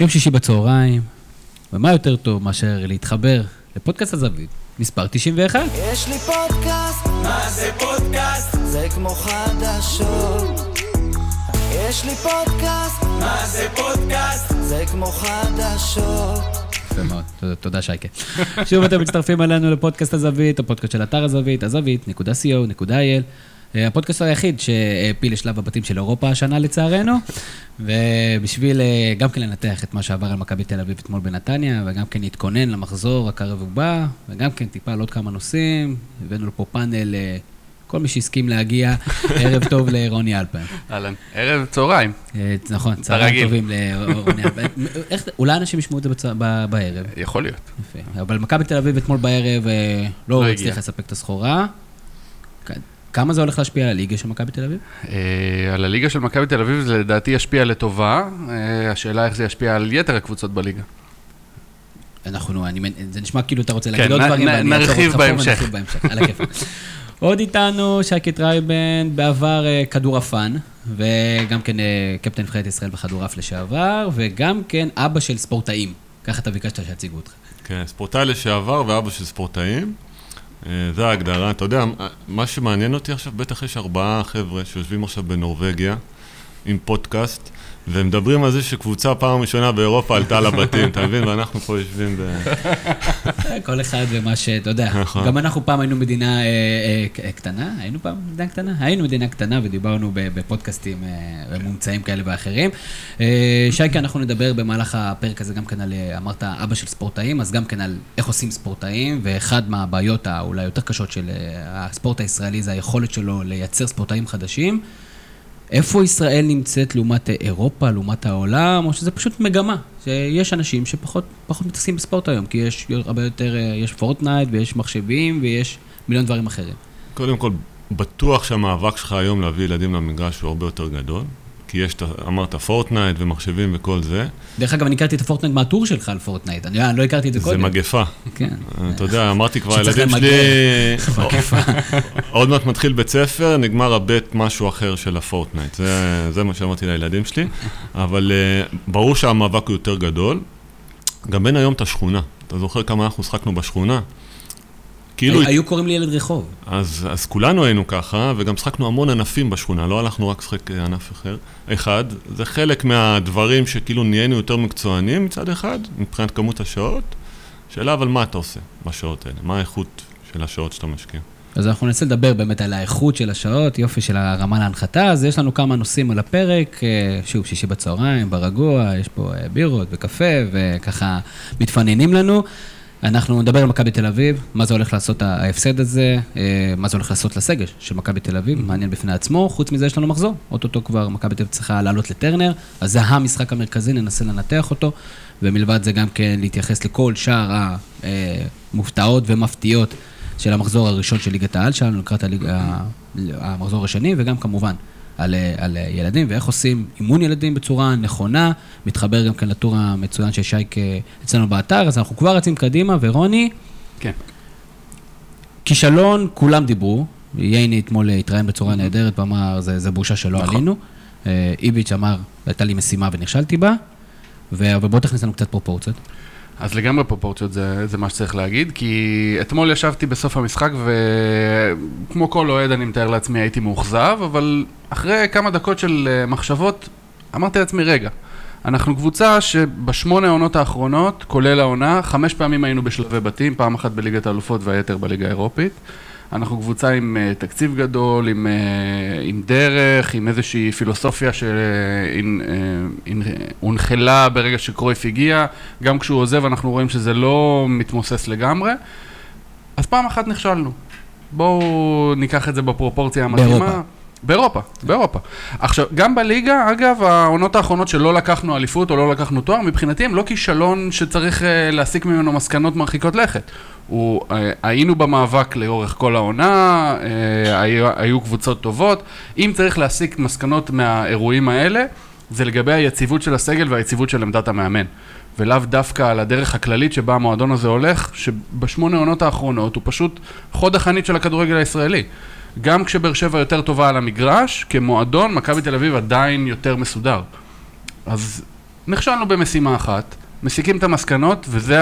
יום שישי בצהריים, ומה יותר טוב מאשר להתחבר לפודקאסט הזווית, מספר 91. יש לי פודקאסט, מה זה פודקאסט? זה כמו חדשות. יש לי פודקאסט, מה זה פודקאסט? זה כמו חדשות. יפה מאוד, תודה- תודה שייקה. שוב אתם מצטרפים אלינו לפודקאסט הזווית, הפודקאסט של אתר הזווית, הזווית.co.il. הפודקאסט היחיד שהעפיל לשלב הבתים של אירופה השנה לצערנו, ובשביל אה, גם כן לנתח את מה שעבר על מכבי תל אביב אתמול בנתניה, וגם כן להתכונן למחזור הקרב ובא, וגם כן טיפה על עוד כמה נושאים, הבאנו לפה פאנל, אה, כל מי שהסכים להגיע, ערב טוב לרוני אלפיים. אהלן. ערב צהריים. אה, נכון, צהריים. טובים לרוני אלפיים. איך- אולי אנשים ישמעו את זה בערב. יכול להיות. יפה. אבל מכבי תל אביב אתמול בערב לא לא הצליח הגיע. לספק את הסחורה. כמה זה הולך להשפיע על הליגה של מכבי תל אביב? אה, על הליגה של מכבי תל אביב זה לדעתי ישפיע לטובה. אה, השאלה איך זה ישפיע על יתר הקבוצות בליגה. אנחנו, אני, מנ- זה נשמע כאילו אתה רוצה כן, להגיד עוד נ- דברים, נ- ואני אעצור נרחיב אותך פה בהמשך. ונרחיב בהמשך, על הכיפאק. עוד איתנו שייקה טריבנד, בעבר אה, כדורעפן, וגם כן קפטן נבחרת ישראל בכדורעף לשעבר, וגם כן אבא של ספורטאים. ככה אתה ביקשת שיציגו אותך. כן, ספורטאי לשעבר ואבא של ספורטאים. אה, זה ההגדרה. אתה יודע, מה שמעניין אותי עכשיו, בטח יש ארבעה חבר'ה שיושבים עכשיו בנורבגיה עם פודקאסט, והם מדברים על זה שקבוצה פעם ראשונה באירופה עלתה לבתים, אתה מבין? ואנחנו פה יושבים ב... כל אחד ומה ש... אתה יודע, נכון. גם אנחנו פעם היינו מדינה אה, אה, קטנה, היינו פעם מדינה קטנה? היינו מדינה קטנה ודיברנו בפודקאסטים אה, מומצאים כאלה ואחרים. שייקה, אנחנו נדבר במהלך הפרק הזה גם כן על, אמרת, אבא של ספורטאים, אז גם כן על איך עושים ספורטאים, ואחד מהבעיות האולי יותר קשות של הספורט הישראלי זה היכולת שלו לייצר ספורטאים חדשים. איפה ישראל נמצאת לעומת אירופה, לעומת העולם, או שזה פשוט מגמה, שיש אנשים שפחות פחות מתעסקים בספורט היום, כי יש הרבה יותר, יש Fortnite ויש מחשבים ויש מיליון דברים אחרים. קודם כל, בטוח שהמאבק שלך היום להביא ילדים למגרש הוא הרבה יותר גדול, כי יש, אמרת, Fortnite ומחשבים וכל זה, דרך אגב, אני הכרתי את ה Fortnite מהטור שלך על Fortnite, אני לא הכרתי את זה זה קודם. מגפה. כן. אתה יודע, אמרתי כבר, הילדים. שלי... עוד מעט מתחיל בית ספר, נגמר הבית משהו אחר של הפורטנייט. זה, זה מה שאמרתי לילדים שלי. אבל uh, ברור שהמאבק הוא יותר גדול. גם אין היום את השכונה. אתה זוכר כמה אנחנו שחקנו בשכונה? כאילו, היו- קוראים לי ילד רחוב. אז, אז כולנו היינו ככה, וגם שחקנו המון ענפים בשכונה, לא הלכנו רק לשחק אה, ענף אחר. אחד, זה חלק מהדברים שכאילו נהיינו יותר מקצוענים מצד אחד, מבחינת כמות השעות. שאלה אבל מה אתה עושה בשעות האלה? מה האיכות של השעות שאתה משקיע? אז אנחנו ננסה לדבר באמת על האיכות של השעות, יופי של הרמה להנחתה, אז יש לנו כמה נושאים על הפרק, אה, שוב, שישי בצהריים, ברגוע, יש פה אה, בירות וקפה, וככה מתפננים לנו. אנחנו נדבר על מכבי תל אביב, מה זה הולך לעשות ההפסד הזה, אה, מה זה הולך לעשות לסגל של מכבי תל אביב, מעניין בפני עצמו. חוץ מזה יש לנו מחזור, אוטוטו כבר מכבי תל אביב צריכה לעלות לטרנר, אז זה המשחק המרכזי, ננסה לנתח אותו, ומלבד זה גם כן להתייחס לכל שאר המופתעות ומפתיעות של המחזור הראשון של ליגת העל שלנו, לקראת הליג, המחזור השני, וגם כמובן על, אה, על אה, ילדים, ואיך עושים אימון ילדים בצורה נכונה, מתחבר גם כן לטור המצוין של שייק אה, אצלנו באתר, אז אנחנו כבר רצים קדימה, ורוני, כן. כישלון, כולם דיברו, ייני אתמול התראיין בצורה נהדרת ואמר, זה, זה בושה שלא נכון. עלינו. איביץ' אמר, הייתה לי משימה ונכשלתי בה, ו- אבל בוא תכניס לנו קצת פרופורציות. אז לגמרי פרופורציות זה, זה מה שצריך להגיד, כי אתמול ישבתי בסוף המשחק וכמו כל אוהד אני מתאר לעצמי הייתי מאוכזב, אבל אחרי כמה דקות של אה, מחשבות אמרתי לעצמי, רגע, אנחנו קבוצה שבשמונה העונות האחרונות, כולל העונה, חמש פעמים היינו בשלבי בתים, פעם אחת בליגת האלופות והיתר בליגה האירופית. אנחנו קבוצה עם uh, תקציב גדול, עם, uh, עם דרך, עם איזושהי פילוסופיה שהונחלה ברגע שקרויף הגיע. גם כשהוא עוזב אנחנו רואים שזה לא מתמוסס לגמרי. אז פעם אחת נכשלנו. בואו ניקח את זה בפרופורציה המתאימה. באירופה. באירופה, באירופה. עכשיו, גם בליגה, אגב, העונות האחרונות שלא לקחנו אליפות או לא לקחנו תואר, מבחינתי הם לא כישלון שצריך uh, להסיק ממנו מסקנות מרחיקות לכת. הוא, uh, היינו במאבק לאורך כל העונה, uh, היו, היו קבוצות טובות. אם צריך להסיק מסקנות מהאירועים האלה, זה לגבי היציבות של הסגל והיציבות של עמדת המאמן. ולאו דווקא על הדרך הכללית שבה המועדון הזה הולך, שבשמונה העונות האחרונות הוא פשוט חוד החנית של הכדורגל הישראלי. גם כשבאר שבע יותר טובה על המגרש, כמועדון, מכבי תל אביב עדיין יותר מסודר. אז נכשלנו במשימה אחת, מסיקים את המסקנות, וזה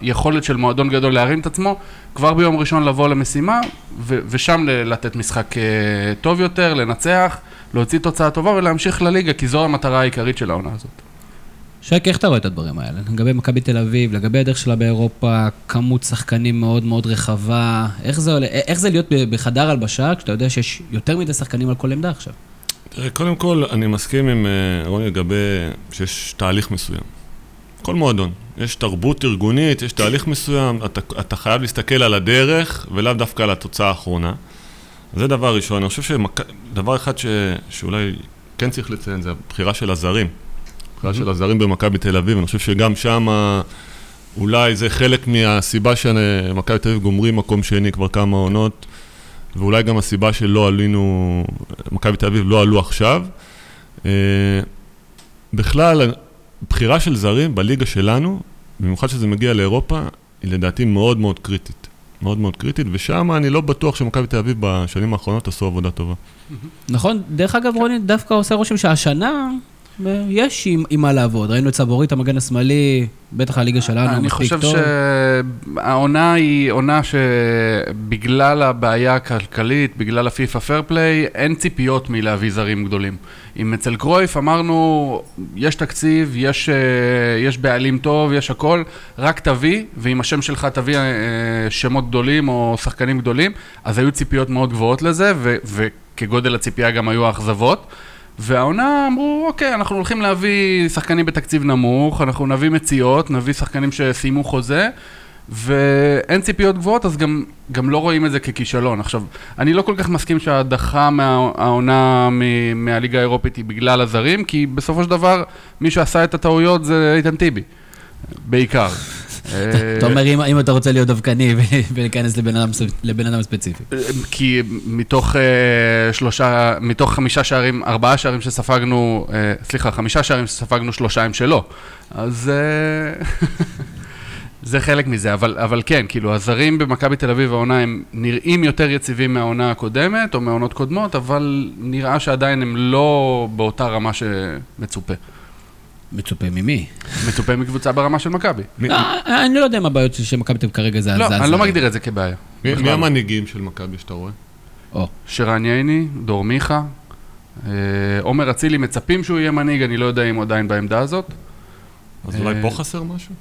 היכולת של מועדון גדול להרים את עצמו, כבר ביום ראשון לבוא למשימה, ו- ושם ל- לתת משחק אה, טוב יותר, לנצח, להוציא תוצאה טובה ולהמשיך לליגה, כי זו המטרה העיקרית של העונה הזאת. שק, איך אתה רואה את הדברים האלה? לגבי מכבי תל אביב, לגבי הדרך שלה באירופה, כמות שחקנים מאוד מאוד רחבה, איך זה, עולה- איך זה להיות בחדר הלבשה כשאתה יודע שיש יותר מדי שחקנים על כל עמדה עכשיו? תראה, קודם כל, אני מסכים עם אה, רוני לגבי שיש תהליך מסוים. כל מועדון. יש תרבות ארגונית, יש תהליך מסוים, אתה, אתה חייב להסתכל על הדרך ולאו דווקא על התוצאה האחרונה. זה דבר ראשון. אני חושב שדבר אחד ש, שאולי כן צריך לציין זה הבחירה של הזרים. הבחירה של הזרים במכבי תל אביב, אני חושב שגם שם אולי זה חלק מהסיבה שמכבי תל אביב גומרים מקום שני כבר כמה עונות. ואולי גם הסיבה שלא עלינו, מכבי תל אביב לא עלו עכשיו. אה, בכלל, בחירה של זרים בליגה שלנו, במיוחד שזה מגיע לאירופה, היא לדעתי מאוד מאוד קריטית. מאוד מאוד קריטית, ושם אני לא בטוח שמכבי תל אביב בשנים האחרונות עשו עבודה טובה. נכון? דרך אגב, רוני דווקא עושה רושם שהשנה יש עם, עם מה לעבוד. ראינו את סבורית, המגן השמאלי, בטח הליגה שלנו, אני מספיק חושב טוב. שהעונה היא עונה שבגלל הבעיה הכלכלית, בגלל הפיפא פייר פליי, אין ציפיות מלהביא זרים גדולים. אם אצל קרויף אמרנו, יש תקציב, יש, אה, יש בעלים טוב, יש הכל, רק תביא, ועם השם שלך תביא אה, שמות גדולים או שחקנים גדולים, אז היו ציפיות מאוד גבוהות לזה, ו- וכגודל הציפייה גם היו האכזבות. והעונה אמרו, אוקיי, אנחנו הולכים להביא שחקנים בתקציב נמוך, אנחנו נביא מציאות, נביא שחקנים שסיימו חוזה, ואין ציפיות גבוהות, אז גם, גם לא רואים את זה ככישלון. עכשיו, אני לא כל כך מסכים שההדחה מהעונה מ- מהליגה האירופית היא בגלל הזרים, כי בסופו של דבר, מי שעשה את הטעויות זה איתן טיבי, בעיקר. אתה אומר, אם, אם אתה רוצה להיות דווקני ולהיכנס לבן אדם, ספ- לבן אדם ספציפי. כי מתוך אה, שלושה, מתוך חמישה שערים, ארבעה שערים שספגנו, אה, סליחה, חמישה שערים שספגנו, שלושה הם שלו. אז אה, זה חלק מזה, אבל, אבל כן, כאילו, הזרים במכבי תל אביב העונה הם נראים יותר יציבים מהעונה הקודמת, או מעונות קודמות, אבל נראה שעדיין הם לא באותה רמה שמצופה. מצופה ממי? מצופה מקבוצה ברמה של מכבי. מי- אה, אני לא יודע מה הבעיות של מכבי תל כרגע, זה לא, אני לא. מגדיר את זה כבעיה. מי- לא. המנהיגים של מכבי שאתה רואה? שרן ייני, דור מיכה, אה, עומר אצילי מצפים שהוא יהיה מנהיג, אני לא יודע אם הוא עדיין בעמדה הזאת. אז אה, אולי פה חסר משהו?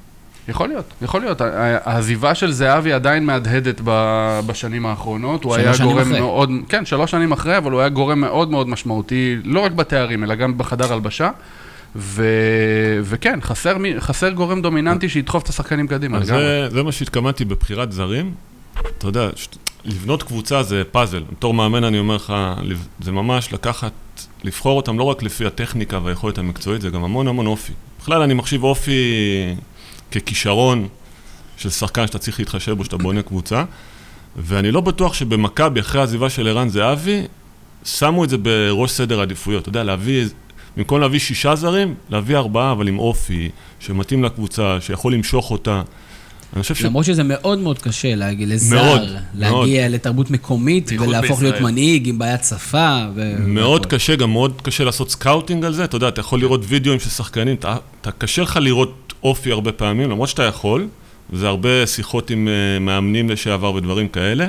יכול להיות, יכול להיות. העזיבה של זהבי עדיין מהדהדת ב- בשנים האחרונות. הוא שלוש היה שנים גורם אחרי. מאוד, כן, שלוש שנים אחרי, אבל הוא היה גורם מאוד מאוד משמעותי, לא רק בתארים, אלא גם בחדר הלבשה. ו... וכן, חסר, מי- חסר גורם דומיננטי שידחוף את השחקנים קדימה. זה, זה מה שהתכוונתי בבחירת זרים. אתה יודע, ש... לבנות קבוצה זה פאזל. בתור מאמן אני אומר לך, זה ממש לקחת, לבחור אותם לא רק לפי הטכניקה והיכולת המקצועית, זה גם המון המון אופי. בכלל אני מחשיב אופי ככישרון של שחקן שאתה צריך להתחשב בו, שאתה בונה קבוצה. ואני לא בטוח שבמכבי, אחרי העזיבה של ערן זהבי, שמו את זה בראש סדר העדיפויות. אתה יודע, להביא, במקום להביא שישה זרים, להביא ארבעה, אבל עם אופי, שמתאים לקבוצה, שיכול למשוך אותה. אני חושב ש... למרות שזה מאוד מאוד קשה להגיע לזר, מאוד, להגיע לתרבות מקומית ולהפוך להיות. מנהיג עם בעיית שפה. ו- מאוד והכל. קשה, גם מאוד קשה לעשות סקאוטינג על זה, אתה יודע, אתה יכול לראות וידאוים של שחקנים, אתה, אתה קשה לך לראות אופי הרבה פעמים, למרות שאתה יכול, וזה הרבה שיחות עם uh, מאמנים לשעבר ודברים כאלה,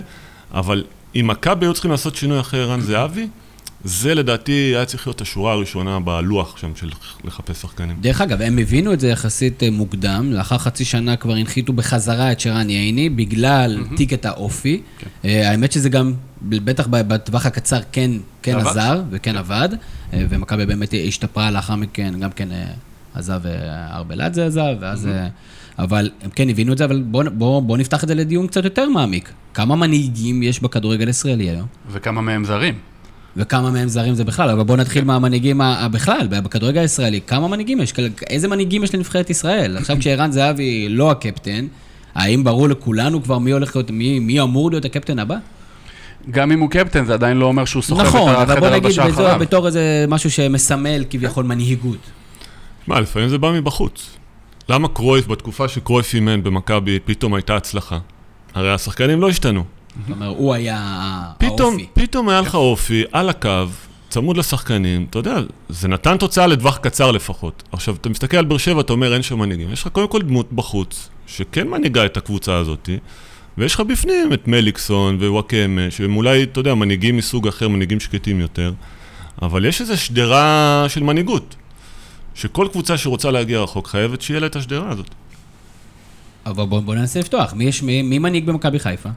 אבל אם מכבי היו צריכים לעשות שינוי אחרי ערן זהבי, זה לדעתי היה צריך להיות השורה הראשונה בלוח שם של לחפש שחקנים. דרך אגב, הם הבינו את זה יחסית אה, מוקדם, לאחר חצי שנה כבר הנחיתו בחזרה את שרן ייני, בגלל טיקט האופי. אה, האמת שזה גם, בטח בטווח הקצר כן, כן עבד. עזר וכן עבד, אה, ומכבי באמת השתפרה לאחר מכן, גם כן אה, עזב אה, ארבלדזה עזב, ואז... אה, אבל הם כן הבינו את זה, אבל בואו בוא, בוא נפתח את זה לדיון קצת יותר מעמיק. כמה מנהיגים יש בכדורגל הישראלי היום? וכמה מהם זרים. וכמה מהם זרים זה בכלל, אבל בואו נתחיל מהמנהיגים ה- ה- בכלל, בכדורגל הישראלי, כמה מנהיגים יש? איזה מנהיגים יש לנבחרת ישראל? עכשיו כשערן זהבי לא הקפטן, האם ברור לכולנו כבר מי הולך להיות, מי, מי אמור להיות הקפטן הבא? גם אם הוא קפטן, זה עדיין לא אומר שהוא סוחב נכון, את אבל בוא החדר נגיד הלבשה בתור, אחריו. בתור איזה משהו שמסמל כביכול מנהיגות. מה, לפעמים זה בא מבחוץ. למה קרויף, בתקופה שקרויף אימן במכבי, פתאום הייתה הצלחה? הרי השחקנים לא השתנו. זאת אומרת, הוא היה האופי. פתאום היה לך אופי על הקו, צמוד לשחקנים, אתה יודע, זה נתן תוצאה לטווח קצר לפחות. עכשיו, אתה מסתכל על באר שבע, אתה אומר, אין שם מנהיגים. יש לך קודם כל דמות בחוץ, שכן מנהיגה את הקבוצה הזאת, ויש לך בפנים את מליקסון ווואקמה, שהם אולי, אתה יודע, מנהיגים מסוג אחר, מנהיגים שקטים יותר, אבל יש איזו שדרה של מנהיגות, שכל קבוצה שרוצה להגיע רחוק חייבת שיהיה לה את השדרה הזאת. אבל בואו בוא ננסה לפתוח. מי, יש, מי, מי מנהיג במכבי חיפה?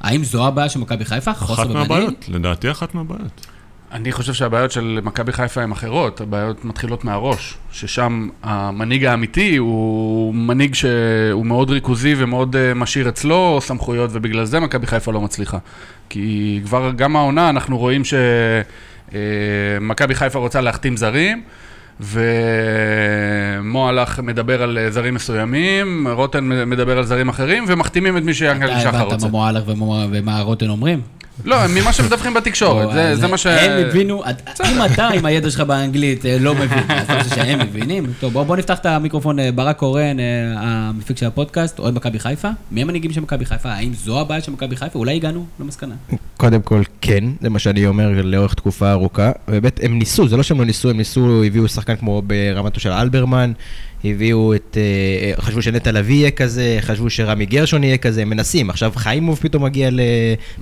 האם זו הבעיה של מכבי חיפה? חוסר אחת במנהיג? מהבעיות, לדעתי אחת מהבעיות. אני חושב שהבעיות של מכבי חיפה הן אחרות, הבעיות מתחילות מהראש, ששם המנהיג האמיתי הוא מנהיג שהוא מאוד ריכוזי ומאוד אה, משאיר אצלו סמכויות, ובגלל זה מכבי חיפה לא מצליחה. כי כבר גם העונה אנחנו רואים שמכבי חיפה רוצה להחתים זרים, ומו הלך מדבר על אה, זרים מסוימים, רוטן מדבר על זרים אחרים, ומחתימים את מי אתה שחר הבנת רוצה. מה מועלך ומה- ומה רוטן אומרים? לא, ממה שמדווחים בתקשורת, זה- מה ש... הם הבינו, את- אם אתה עם הידע שלך באנגלית אה, לא מבין, אז אתה חושב שהם מבינים? טוב, בוא בוא נפתח את המיקרופון, אה, ברק קורן, אה, המפיק של הפודקאסט, אוהד מכבי חיפה. מי המנהיגים של מכבי חיפה? האם זו הבעיה של מכבי חיפה? אולי הגענו למסקנה. קודם כל, כן, זה מה שאני אומר לאורך תקופה ארוכה. באמת, הם ניסו, זה לא שהם לא ניסו, הם ניסו, הביאו שחקן כמו ברמתו של אלברמן, הביאו את... אה, חשבו שנטע לביא יהיה כזה, חשבו שרמי גרשון יהיה כזה, הם מנסים. עכשיו חיימוב פתאום מגיע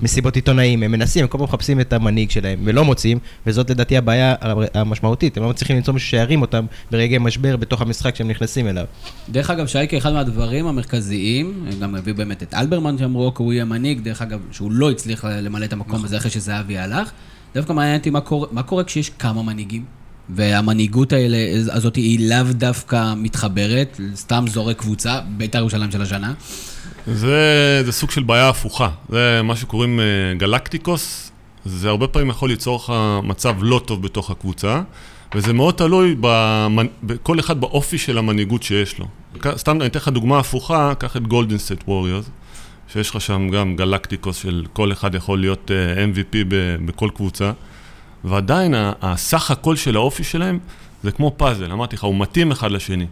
למסיבות עיתונאים, הם מנסים, הם כל פעם מחפשים את המנהיג שלהם, ולא מוצאים, וזאת לדעתי הבעיה המשמעותית, הם לא מצליחים למצוא מישהו שירים אותם ברגעי משבר בתוך המשחק שהם נכנסים אליו. דרך אגב, שייקה, אחד מהדברים המרכזיים, הם גם הביאו באמת את אלברמן שאמרו, אוקיי, הוא יהיה מנהיג, דרך אגב, שהוא לא הצליח למלא את המקום הזה אחרי שזהבי הלך. דווקא מעניין אותי מה קורה כשיש כמה מנהיגים, והמנהיגות האלה, הזאת היא לאו דווקא מתחברת, סתם זורק קבוצה, בית"ר ירושלים של השנה. זה, זה סוג של בעיה הפוכה. זה מה שקוראים אה, גלקטיקוס. זה הרבה פעמים יכול ליצור לך מצב לא טוב בתוך הקבוצה, וזה מאוד תלוי במנ... בכל אחד באופי של המנהיגות שיש לו. סתם אני אתן לך דוגמה הפוכה, קח את גולדן סטייט ווריורס, שיש לך שם גם גלקטיקוס של כל אחד יכול להיות אה, MVP בכל קבוצה, ועדיין הסך הכל של האופי שלהם זה כמו פאזל, אמרתי לך, הוא מתאים אחד לשני.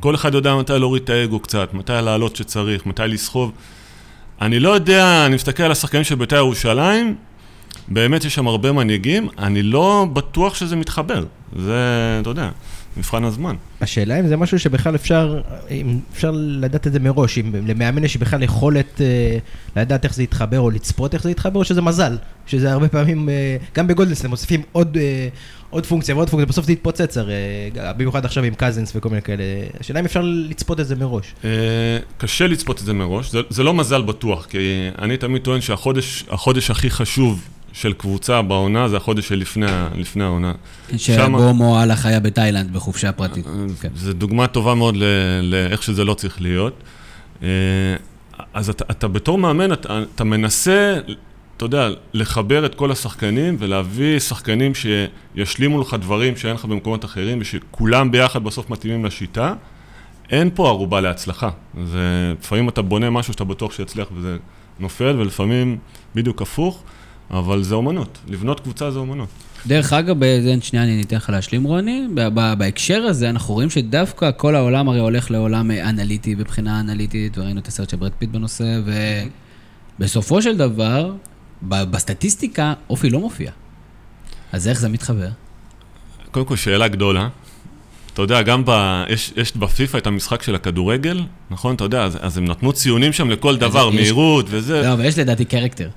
כל אחד יודע מתי להוריד את האגו קצת, מתי לעלות שצריך, מתי לסחוב. אני לא יודע, אני מסתכל על השחקנים של בית"ר ירושלים, באמת יש שם הרבה מנהיגים, אני לא בטוח שזה מתחבר. זה, אתה יודע, מבחן הזמן. השאלה אם זה משהו שבכלל אפשר, אם אפשר לדעת את זה מראש, אם למאמן יש בכלל יכולת אה, לדעת איך זה יתחבר או לצפות איך זה יתחבר, או שזה מזל, שזה הרבה פעמים, אה, גם הם מוסיפים עוד, אה, עוד פונקציה ועוד פונקציה, בסוף זה יתפוצץ הרי, אה, במיוחד עכשיו עם קזינס וכל מיני כאלה, השאלה אם אפשר לצפות את זה מראש. אה, קשה לצפות את זה מראש, זה, זה לא מזל בטוח, כי אני תמיד טוען שהחודש החודש הכי חשוב של קבוצה בעונה זה החודש שלפני לפני העונה. שבו מועלך היה בתאילנד בחופשה פרטית. כן. זו דוגמה טובה מאוד לאיך שזה לא צריך להיות. אה, אז אתה, אתה בתור מאמן, אתה, אתה מנסה, אתה יודע, לחבר את כל השחקנים ולהביא שחקנים שישלימו לך דברים שאין לך במקומות אחרים ושכולם ביחד בסוף מתאימים לשיטה. אין פה ערובה להצלחה. זה, לפעמים אתה בונה משהו שאתה בטוח שיצליח וזה נופל, ולפעמים בדיוק הפוך, אבל זה אומנות. לבנות קבוצה זה אומנות. דרך אגב, בזה שנייה אני אתן לך להשלים רוני, בהקשר הזה אנחנו רואים שדווקא כל העולם הרי הולך לעולם אה, אנליטי, מבחינה אנליטית, וראינו את הסרט של ברד פיט בנושא, ובסופו של דבר, בסטטיסטיקה אופי לא מופיע. אז איך זה מתחבר? קודם כל, שאלה גדולה. אתה יודע, גם ב... יש, יש בפיפ"א את המשחק של הכדורגל, נכון? אתה יודע, אז, אז הם נתנו ציונים שם לכל דבר, יש- מהירות וזה. לא, אבל יש לדעתי קרקטר.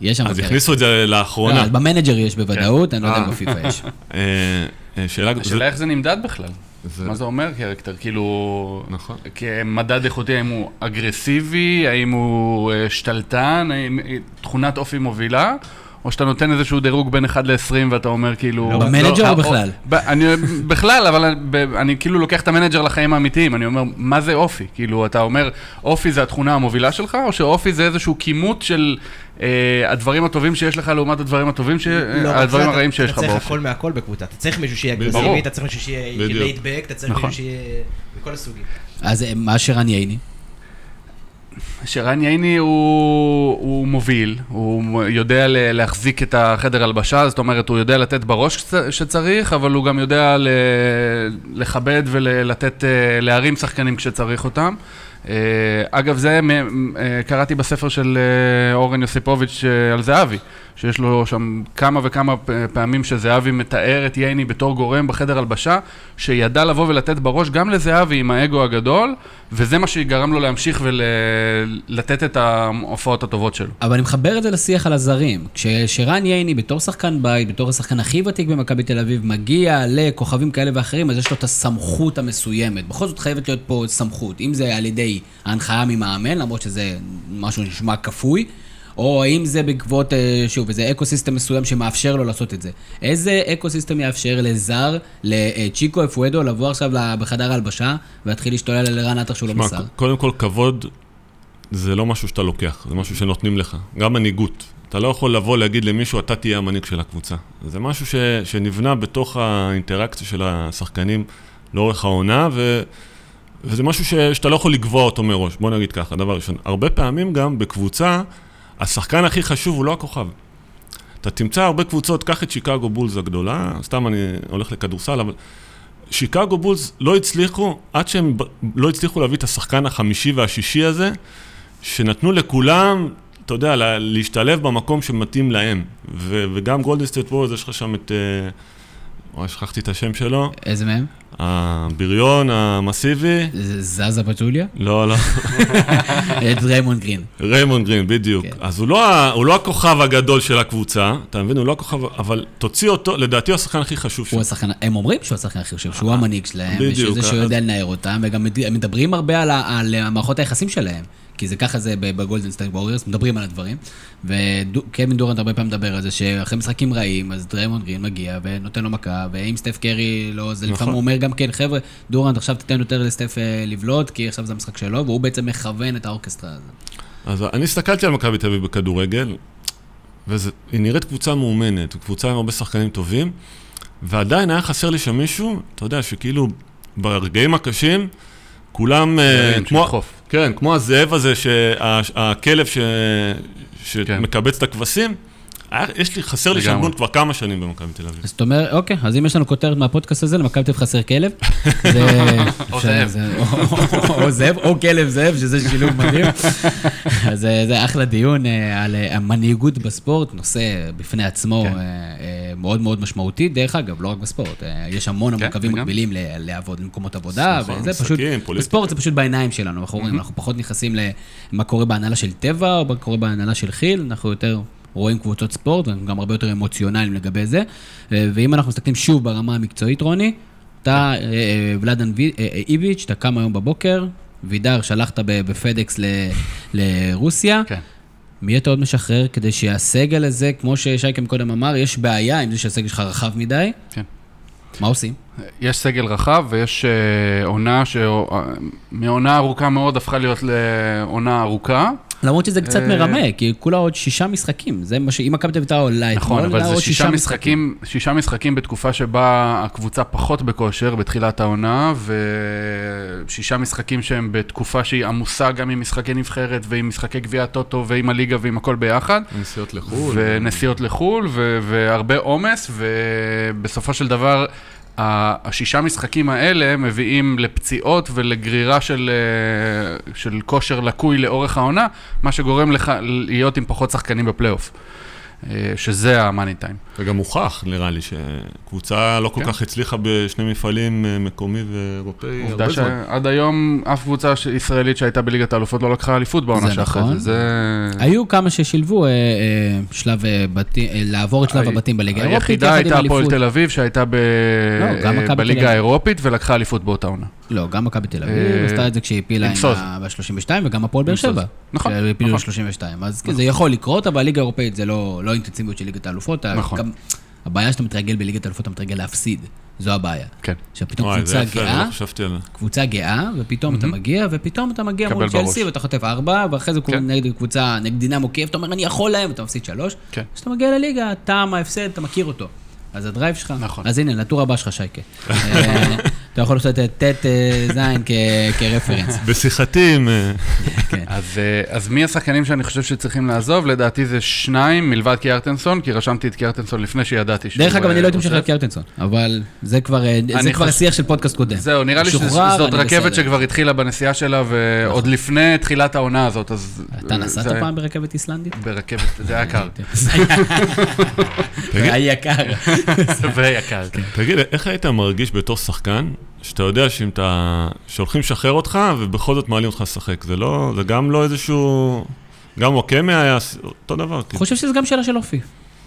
יש שם אז. הכניסו את זה לא, לאחרונה. אז במנג'ר יש בוודאות, אני לא יודע אם אה. בפיפ"א יש. אה, אה, שאלה. השאלה איך זה נמדד בכלל. זה- מה זה אומר character? כאילו... נכון. כמדד איכותי, האם הוא אגרסיבי, האם הוא שתלטן, האם תכונת אופי מובילה, או שאתה נותן איזשהו דירוג בין 1 ל-20 ואתה אומר כאילו... לא, במנג'ר אה, או בכלל? ב- אני, בכלל, אבל אני, ב- אני כאילו לוקח את המנג'ר לחיים האמיתיים, אני אומר, מה זה אופי? כאילו, אתה אומר, אופי זה התכונה המובילה שלך, או שאופי זה איזשהו כימות של אה, הדברים הטובים שיש לך לעומת הדברים הטובים, ש... לא, אה, הדברים הרעים שיש לך אתה צריך באופי. הכל מהכל בקבוצה, אתה צריך מישהו שיהיה. אגרסיבי. אתה צריך מישהו שיהיה בדיוק. laid back, אתה צריך נכון. מישהו שיהיה מכל הסוגים. אז אה, מה שרן ייני? שרן ייני הוא, הוא מוביל, הוא יודע להחזיק את החדר הלבשה, זאת אומרת, הוא יודע לתת בראש שצ- שצריך, אבל הוא גם יודע לכבד ולתת, אה, להרים שחקנים כשצריך אותם. אה, אגב, זה, אה, קראתי בספר של אורן יוסיפוביץ' על זהבי, שיש לו שם כמה וכמה פעמים שזהבי מתאר את ייני בתור גורם בחדר הלבשה, שידע לבוא ולתת בראש גם לזהבי עם האגו הגדול, וזה מה שגרם לו להמשיך ולתת את ההופעות הטובות שלו. אבל אני מחבר את זה לשיח על הזרים. כשרן ייני, בתור שחקן בית, בתור השחקן הכי ותיק במכבי תל אביב, מגיע לכוכבים כאלה ואחרים, אז יש לו את הסמכות המסוימת. בכל זאת חייבת להיות פה סמכות. אם זה על ידי ההנחיה ממאמן, למרות שזה משהו שנשמע כפוי, או האם זה בעקבות, אה, שוב, איזה eco system מסוים שמאפשר לו לעשות את זה. איזה eco system יאפשר לזר, לצ'יקו אפואדו, לבוא עכשיו בחדר ההלבשה ולהתחיל להשתולל על ערן עטר שהוא לא מסר? קודם כל, כבוד זה לא משהו שאתה לוקח, זה משהו שנותנים לך. גם מנהיגות. אתה לא יכול לבוא להגיד למישהו, אתה תהיה המנהיג של הקבוצה. זה משהו ש, שנבנה בתוך האינטראקציה של השחקנים לאורך העונה, ו, וזה משהו ש, שאתה לא יכול לקבוע אותו מראש. בוא נגיד ככה, דבר ראשון. הרבה פעמים גם בקבוצה, השחקן הכי חשוב הוא לא הכוכב. אתה תמצא הרבה קבוצות, קח את שיקגו בולס הגדולה, סתם אני הולך לכדורסל, אבל שיקגו בולס לא הצליחו, עד שהם לא הצליחו להביא את השחקן החמישי והשישי הזה, שנתנו לכולם, אתה יודע, לה- להשתלב במקום שמתאים להם. ו- וגם גולדן סטייט ווריורס, יש לך שם את... אה, וואי, שכחתי את השם שלו, איזה מהם? הבריון המסיבי, זאזא פצ'וליה? לא, לא, דריימונד גרין. דריימונד גרין, בדיוק. כן. אז הוא לא, הוא לא הכוכב הגדול של הקבוצה, אתה מבין? הוא לא הכוכב, אבל תוציא אותו, לדעתי הוא השחקן הכי חשוב שלו. השחקן, הם אומרים שהוא השחקן הכי חשוב, שהוא המנהיג שלהם, בדיוק, ושזה שהוא יודע לנער אותם, וגם מדברים הרבה על, על מערכות היחסים שלהם, כי זה ככה זה בגולדן סטייט ווריורס, מדברים על הדברים, וקווין דורנט הרבה פעמים מדבר על זה, שאחרי משחקים רעים, אז דריימונד גרין מגיע ונותן לו מכה, ואם סטף קרי לא, זה נכון. לפעמים הוא אומר גם כן, חבר'ה, דורנט עכשיו תיתן יותר לסטף אה, לבלוט, כי עכשיו זה המשחק שלו, והוא בעצם מכוון את האורקסטרה הזאת. אז אני הסתכלתי על מכבי תל אביב בכדורגל, והיא נראית קבוצה מאומנת, קבוצה עם הרבה שחקנים טובים, ועדיין היה חסר לי שם מישהו, אתה יודע, שכאילו ברגעים הקשים, כולם, אה, כן, כמו, שידחוף. כן, כמו הזאב הזה, שה- הכלב ש, כן. שמקבץ את הכבשים, יש לי, חסר לי. דמות כבר כמה שנים במכבי תל אביב. אז אתה אומר, אוקיי, אז אם יש לנו כותרת מהפודקאסט הזה, למכבי תל אביב חסר כלב. או זאב. או- זאב, או כלב זאב, שזה שילוב מדהים. אז אה, זה אחלה דיון אה, על אה, המנהיגות בספורט, נושא בפני עצמו כן. מאוד מאוד משמעותי. דרך אגב, לא רק בספורט, יש המון המון כן, קווים וגם- מקבילים לעבוד במקומות עבודה, נכון, וזה פשוט. בספורט זה פשוט בעיניים שלנו, אנחנו רואים, אנחנו פחות נכנסים למה קורה בהנהלה של טבע, או מה קורה בהנהלה של כי"ל, אנחנו יותר רואים קבוצות ספורט, ואנחנו גם הרבה יותר אמוציונליים לגבי זה. אה, ואם אנחנו מסתכלים שוב ברמה המקצועית, רוני, אתה, אה, אה, ולאדן איביץ', אתה קם היום בבוקר, וידר, שלחת בפדקס לרוסיה. כן. מי אתה עוד משחרר כדי שהסגל הזה, כמו ששייקה מקודם אמר, יש בעיה עם זה שהסגל שלך רחב מדי? כן. מה עושים? יש סגל רחב ויש אה, עונה שמעונה ארוכה מאוד הפכה להיות לעונה ארוכה. למרות שזה קצת אה, מרמה, כי כולה עוד שישה משחקים. זה מה ש... אם מכבי תל אביב הייתה עולה נכון, אתמול, אבל היה זה שישה משחקים, שישה משחקים בתקופה שבה הקבוצה פחות בכושר בתחילת העונה, ושישה משחקים שהם בתקופה שהיא עמוסה גם עם משחקי נבחרת ועם משחקי גביע הטוטו ועם הליגה ועם הכל ביחד. נסיעות לחו"ל. ונסיעות לחו"ל, ו- והרבה עומס, ובסופו של דבר, השישה משחקים האלה מביאים לפציעות ולגרירה של, אה, של כושר לקוי לאורך העונה, מה שגורם לך להיות עם פחות שחקנים בפלייאוף. אה, שזה המאני טיים. וגם הוכח, נראה לי, שקבוצה לא כל כן. כך הצליחה בשני מפעלים אה, מקומי ואירופאי עובדה הרבה זמן. שעד היום אף קבוצה ש- ישראלית שהייתה בליגת האלופות לא לקחה אליפות בעונה שאחרי נכון. זה. זה... היו כמה ששילבו אה, אה, שלב אה, בתים, אה, לעבור את שלב הבתים בליגה האירופית, היחידה הייתה הפועל. תל אביב, שהייתה ב... לא, תל בליגה. האירופית ולקחה אליפות באותה עונה. לא, גם מכבי תל אביב אה, עשתה את זה כשהיא הפילה עם עם סוז. ב-32, וגם הפועל באר. שבע. נכון, שאפילו נכון. ל-32. אז כן, זה יכול לקרות, אבל הליגה האירופאית זה לא לא אינטנסיביות של ליגת האלופות. נכון. גם- הבעיה שאתה מתרגל בליגת האלופות, אתה מתרגל להפסיד. זו הבעיה. כן. וואי, זה קבוצה יפה, גאה, לא חשבתי על זה. קבוצה גאה, ופתאום אתה מגיע, ופתאום אתה מגיע מול. צ'לסי, ואתה חוטף ארבע, ואחרי זה כן. נגד קבוצה, נגד דינמו קייב, אתה אומר, אני יכול להם, ואתה מפסיד שלוש. כן. כשאתה מגיע לליגה, טעם ההפסד, אתה מכיר אותו. אז ה drive שלך, נכון. אז הנה, לטור הבא שלך, שייקה. אתה יכול לעשות את ט' אה, ז' כרפרנס. בשיחתי עם... כן. אז, אז מי השחקנים שאני חושב שצריכים לעזוב? לדעתי זה שניים, מלבד קיארטנסון, כי רשמתי את קיארטנסון לפני שידעתי שהוא... דרך אגב, אני לא הייתי אה, משחרר עוזב. את קיארטנסון, אבל זה כבר אה, זה אני כבר חושב- שיח של פודקאסט קודם. זהו, נראה לי שזאת רכבת. שכבר התחילה בנסיעה שלה, ועוד נכון. לפני תחילת העונה הזאת, אז... אתה נסעת פעם ברכבת איסלנדית? ברכבת, זה היה קר. זה היה יקר. זה היה יקר. תגיד, איך היית מרגיש בתור שחקן, שאתה יודע שאם אתה... שהולכים לשחרר אותך, ובכל זאת מעלים אותך לשחק? זה לא... זה גם לא איזשהו... גם וואקמה היה ס- אותו דבר. אני כאילו. חושב שזה גם שאלה של אופי.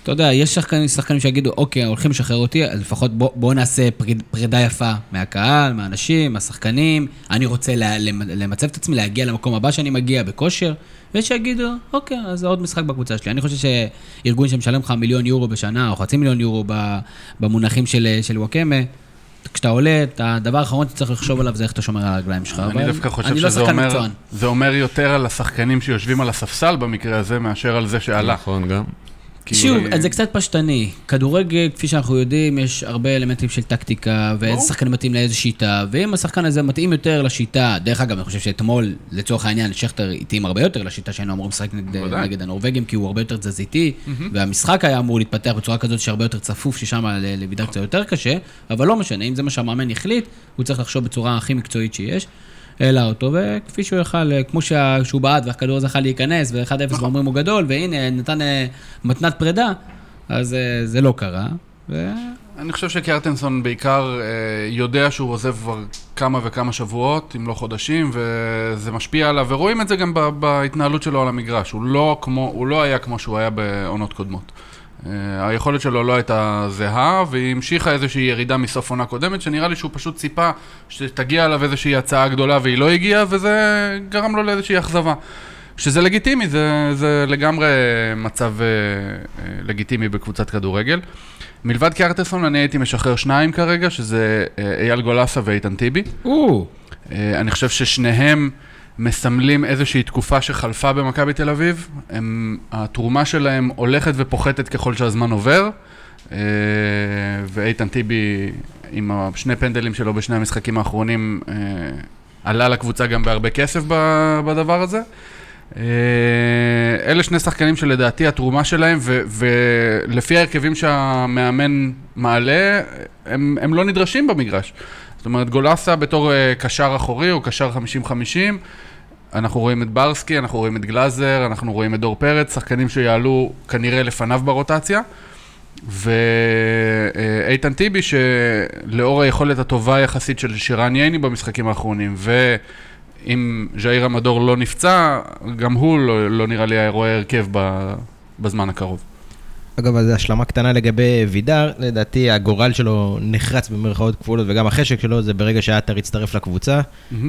אתה יודע, יש שחקנים, שחקנים שיגידו, אוקיי, הולכים לשחרר אותי, אז לפחות בוא, בוא נעשה פריד, פרידה יפה מהקהל, מהאנשים, מהשחקנים. אני רוצה לה, למ- למצב את עצמי, להגיע למקום הבא שאני מגיע בכושר, ויש שיגידו, אוקיי, אז עוד משחק בקבוצה שלי. אני חושב שארגון שמשלם לך מיליון יורו בשנה, או חצי מיליון יורו במונחים של, של וואקמה, כשאתה עולה, את הדבר האחרון שצריך לחשוב עליו זה איך אתה שומר על הרגליים שלך. אני דווקא חושב אני לא שזה שחקן אומר, מקצוען. זה אומר יותר על השחקנים שיושבים על הספסל במקרה הזה, מאשר על זה שעלה. נכון, גם. כאילו, שוב, אה, זה קצת פשטני. כדורגל, כפי שאנחנו יודעים, יש הרבה אלמנטים של טקטיקה, ואיזה. שחקן מתאים לאיזה שיטה, ואם השחקן הזה מתאים יותר לשיטה, דרך אגב, אני חושב שאתמול, לצורך העניין, שכטר התאים הרבה יותר לשיטה שהיינו אמורים לשחק נגד, הנורבגים, כי הוא הרבה יותר תזזיתי, והמשחק היה אמור להתפתח בצורה כזאת שהרבה יותר צפוף, ששם ל- לוידר קצת יותר קשה, אבל לא משנה, אם זה מה שהמאמן החליט, הוא צריך לחשוב בצורה הכי מקצועית שיש. העלה אותו, וכפי שהוא יכל, אה, כמו שה- שהוא בעט והכדור הזה יכל להיכנס, ו-1-0 ואומרים הוא גדול, והנה, נתן אה, מתנת פרידה, אז אה, זה לא קרה. ו... אני חושב שקיארטנסון בעיקר אה, יודע שהוא עוזב כבר כמה וכמה שבועות, אם לא חודשים, וזה משפיע עליו, ורואים את זה גם בהתנהלות שלו על המגרש. הוא לא, כמו, הוא לא היה כמו שהוא היה בעונות קודמות. אה, היכולת שלו לא הייתה זהה, והיא המשיכה איזושהי ירידה מסוף עונה קודמת, שנראה לי שהוא פשוט ציפה שתגיע אליו איזושהי הצעה גדולה והיא לא הגיעה, וזה גרם לו לאיזושהי אכזבה. שזה לגיטימי, זה, זה לגמרי מצב אה, אה, לגיטימי בקבוצת כדורגל. מלבד קיארטסון אני הייתי משחרר שניים כרגע, שזה אה, אייל גולסה ואיתן טיבי. אה, אני חושב ששניהם מסמלים איזושהי תקופה שחלפה במכבי תל אביב. הם, התרומה שלהם הולכת ופוחתת ככל שהזמן עובר. אה, ואיתן טיבי, עם השני פנדלים שלו בשני המשחקים האחרונים, אה, עלה לקבוצה גם בהרבה כסף בדבר הזה. אה, אלה שני שחקנים שלדעתי התרומה שלהם, ו- ולפי ההרכבים שהמאמן מעלה, הם, הם לא נדרשים במגרש. זאת אומרת, גולסה בתור קשר אחורי או קשר 50-50, אנחנו רואים את ברסקי, אנחנו רואים את גלאזר, אנחנו רואים את דור פרץ, שחקנים שיעלו כנראה לפניו ברוטציה. ואיתן טיבי, שלאור היכולת הטובה יחסית של שירן ייני במשחקים האחרונים, ואם ז'איר המדור לא נפצע, גם הוא לא, לא נראה לי רואה הרכב בזמן הקרוב. אגב, אז השלמה קטנה לגבי וידר, לדעתי הגורל שלו נחרץ במרכאות כפולות, וגם החשק שלו זה ברגע שעטר הצטרף לקבוצה,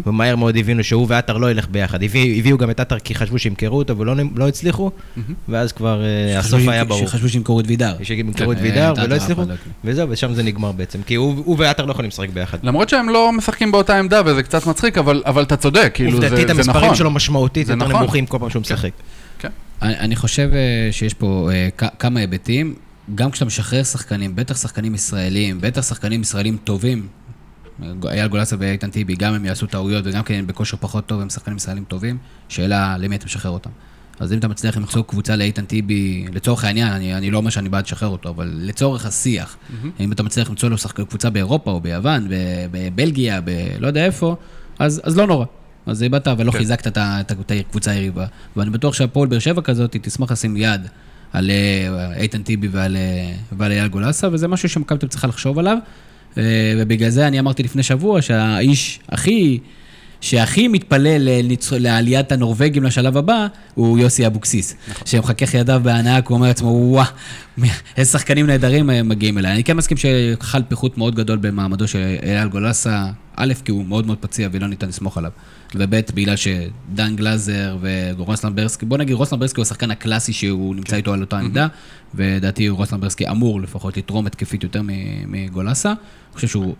ומהר מאוד הבינו שהוא ועטר לא ילך ביחד. הביא- הביאו גם את עטר כי חשבו שימכרו אותו ולא לא הצליחו, ואז כבר אה, הסוף היה ברור. שחשבו שימכרו את וידר. שימכרו את כן, וידר אה, ולא עטר הצליחו, לא- וזהו, ושם זה נגמר בעצם. כי הוא הוא ועטר לא יכולים לשחק ביחד. למרות שהם לא משחקים באותה עמדה וזה קצת מצחיק, אבל, אבל אתה צודק, כאילו זה, עובדתית זה המספרים נכון. שלו משמעותית יותר נכון. נמוכים כל פעם שהוא משחק. אני חושב אה, שיש פה אה, כמה היבטים. גם כשאתה משחרר שחקנים, בטח שחקנים ישראלים, בטח שחקנים ישראלים טובים, אייל גולסה ואיתן טיבי, גם הם יעשו טעויות וגם כן הם בכושר פחות טוב, הם שחקנים ישראלים טובים, שאלה למי אתה משחרר אותם. אז אם אתה מצליח למצוא קבוצה לאיתן טיבי, לצורך העניין, אני, אני לא אומר שאני בעד לשחרר אותו, אבל לצורך השיח, אם אתה מצליח למצוא לו שחק, קבוצה באירופה או ביוון, ב- בבלגיה, בלא יודע איפה, אז, אז לא נורא. אז איבדת ולא כן. חיזקת את הקבוצה היריבה. ואני בטוח שהפועל באר שבע כזאת, היא תשמח לשים יד על אה, איתן טיבי ועל, אה, ועל אייל גולסה, וזה משהו שמכבי צריכה לחשוב עליו. אה, ובגלל זה אני אמרתי לפני שבוע שהאיש הכי, שהכי מתפלל לניצ- לעליית הנורבגים לשלב הבא, הוא יוסי אבוקסיס. שמחכך ידיו בהנאה, הוא אומר לעצמו, וואה, איזה שחקנים נהדרים מגיעים אליי. אני כן מסכים שחל פיחות מאוד גדול במעמדו של אייל גולסה, א', כי הוא מאוד מאוד פציע ולא ניתן לסמוך עליו, וב', בגלל שדן גלאזר ורוסלן ברסקי, בוא נגיד רוסלן ברסקי הוא השחקן הקלאסי שהוא נמצא איתו על אותה עמדה, ולדעתי רוסלן ברסקי אמור לפחות לתרום התקפית יותר מגולסה. אני חושב שהוא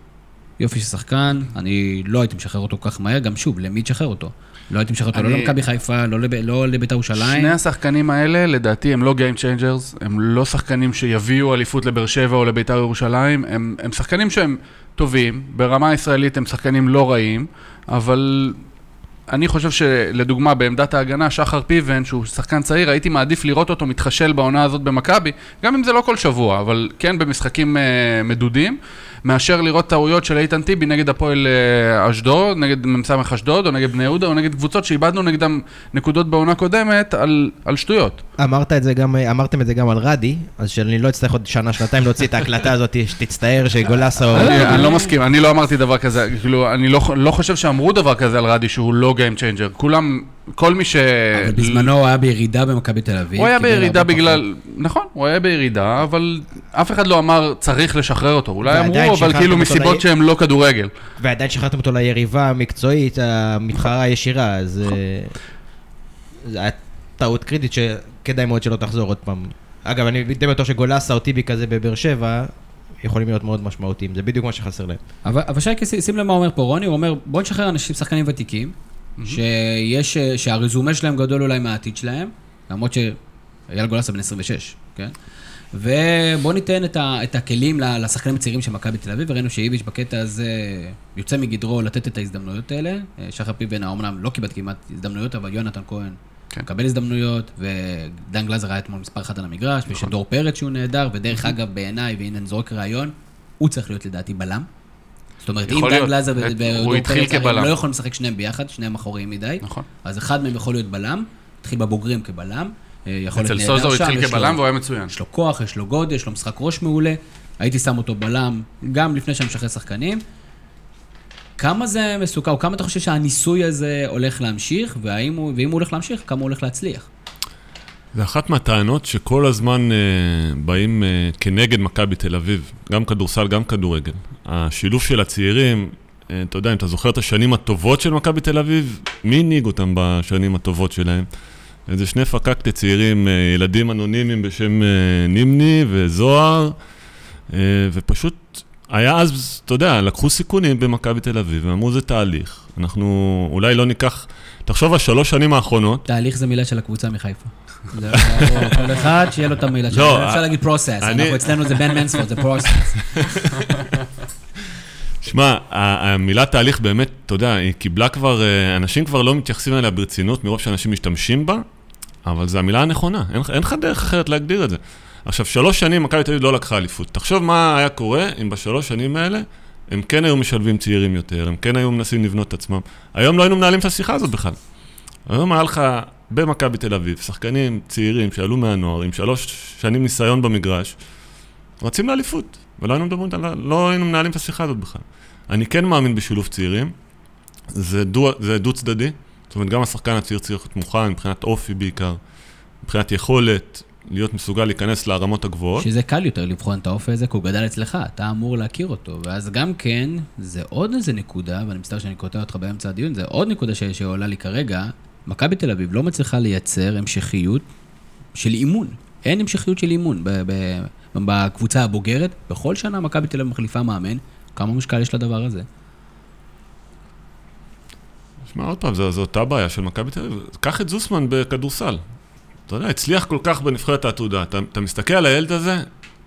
יופי של שחקן, אני לא הייתי משחרר אותו כל כך מהר, גם שוב, למי תשחרר אותו? לא הייתי משחרר אותו לא אני- למכבי חיפה, לא לב- לא לבית"ר ירושלים. שני השחקנים האלה, לדעתי, הם לא Game Changers, הם לא שחקנים שיביאו אליפות לבאר שבע או לביתר ירושלים, הם, הם שחקנים שהם טובים, ברמה הישראלית הם שחקנים לא רעים, אבל אני חושב שלדוגמה, בעמדת ההגנה, שחר פיבן, שהוא שחקן צעיר, הייתי מעדיף לראות אותו מתחשל בעונה הזאת במכבי, גם אם זה לא כל שבוע, אבל כן במשחקים אה, מדודים, מאשר לראות טעויות של איתן טיבי נגד הפועל אה, אשדוד, נגד מ"ס אשדוד, או נגד בני יהודה, או נגד קבוצות שאיבדנו נגדם נקודות בעונה קודמת על, על שטויות. אמרת את זה גם, אמרתם את זה גם על רדי, אז שאני לא אצטרך עוד שנה, שנתיים להוציא את ההקלטה הזאת, שתצטער שגולסה... אני, אני לא מסכים, אני לא אמרתי דבר כזה, כאילו, אני לא, לא חושב שאמרו דבר כזה על רדי שהוא לא Game Changer. כולם, כל מי ש... אבל בזמנו הוא היה בירידה במכבי תל אביב. הוא היה בירידה בגלל, נכון, הוא היה בירידה, אבל אף אחד לא אמר צריך לשחרר אותו. אולי אמרו, אבל כאילו מסיבות שהן לא כדורגל. ועדיין שחררתם אותו ליריבה המקצועית, המתחרה הישירה, אז... נכון. אה, זה היה טעות קריטית שכדאי מאוד שלא תחזור עוד פעם. אגב, אני די בטוח שגולסה או טיבי כזה בבאר שבע, יכולים להיות מאוד משמעותיים, זה בדיוק מה שחסר להם. אבל, אבל שייקה, שים לב מה אומר פה רוני, הוא אומר, בוא נשחרר אנשים, שחקנים ותיקים, שיש, שהרזומה שלהם גדול אולי מהעתיד שלהם, למרות שאייל גולסה בן 26, כן? ובוא ניתן את, ה, את הכלים לשחקנים הצעירים של מכבי תל אביב, וראינו שאיביץ' בקטע הזה יוצא מגדרו לתת את ההזדמנויות האלה. אה, שחר פיבן האומנם לא קיבל כמעט הזדמנויות, אבל יונתן כהן כן. מקבל הזדמנויות, ודן גלזר היה אתמול מספר אחת על המגרש, נכון. ושדור פרץ שהוא נהדר, ודרך אגב, בעיניי, והנה אני זורק רעיון, הוא צריך להיות לדעתי בלם. זאת אומרת, אם דן הוא ודור פרץ. הם לא יכולים לשחק שניהם ביחד, שניהם אחוריים מדי. נכון. אז אחד מהם יכול להיות בלם, התחיל בבוגרים כבלם, אה, יכול אצל להיות נהדר שם. סוזו הוא התחיל כבלם והוא היה מצוין. יש לו כוח, יש לו גודל, יש לו משחק ראש מעולה. הייתי שם אותו בלם גם לפני שאני משחרר שחקנים. כמה זה מסוכן, או כמה אתה חושב שהניסוי הזה הולך להמשיך, והאם הוא, ואם הוא הולך להמשיך, כמה הוא הולך להצליח? זה אחת מהטענות שכל הזמן אה, באים אה, כנגד מכבי תל אביב, גם כדורסל, גם כדורגל. השילוב של הצעירים, אה, אתה יודע, אם אתה זוכר את השנים הטובות של מכבי תל אביב, מי הנהיג אותם בשנים הטובות שלהם? איזה שני פקקטי צעירים, אה, ילדים אנונימיים בשם אה, נימני וזוהר, אה, ופשוט היה אז, אתה יודע, לקחו סיכונים במכבי תל אביב, ואמרו זה תהליך. אנחנו אולי לא ניקח, תחשוב על שלוש שנים האחרונות, תהליך זה מילה של הקבוצה מחיפה. לא- כל אחד שיהיה לו את המילה שלו. לא, אפשר להגיד פרוסס, אנחנו אצלנו זה בן מנספורד, זה פרוסס. שמע, המילה תהליך באמת, אתה יודע, היא קיבלה כבר, אה, אנשים כבר לא מתייחסים אליה ברצינות מרוב שאנשים משתמשים בה, אבל זו המילה הנכונה, אין לך דרך אחרת להגדיר את זה. עכשיו, שלוש שנים מכבי תל אביב לא לקחה אליפות. תחשוב מה היה קורה אם בשלוש שנים האלה הם כן היו משלבים צעירים יותר, הם כן היו מנסים לבנות את עצמם. היום לא היינו מנהלים את השיחה הזאת בכלל. היום היה לך במכבי תל אביב, שחקנים צעירים שעלו מהנוער עם שלוש שנים ניסיון במגרש, רצים לאליפות, ולא היינו מדברים, על- לא היינו מנהלים את השיחה הזאת בכלל. אני כן מאמין בשילוב צעירים, זה דו, זה דו צדדי, זאת אומרת גם השחקן הצעיר צריך להיות מוכן מבחינת אופי בעיקר, מבחינת יכולת להיות מסוגל להיכנס לרמות הגבוהות. שזה קל יותר לבחון את האופי הזה, כי הוא גדל אצלך, אתה אמור להכיר אותו. ואז גם כן, זה עוד איזה נקודה, ואני מצטער שאני קוטע אותך באמצע הדיון, זה עוד נקודה ש- שעולה לי כרגע, מכבי תל אביב לא מצליחה לייצר המשכיות של אימון. אין המשכיות של אימון בקבוצה הבוגרת. בכל שנה מכבי תל אביב מחליפה מאמן, כמה משקל יש לדבר הזה? שמע, עוד פעם, זו, זו אותה בעיה של מכבי תל אביב. קח את זוסמן בכדורסל. אתה יודע, הצליח כל כך בנבחרת העתודה. אתה, אתה מסתכל על הילד הזה,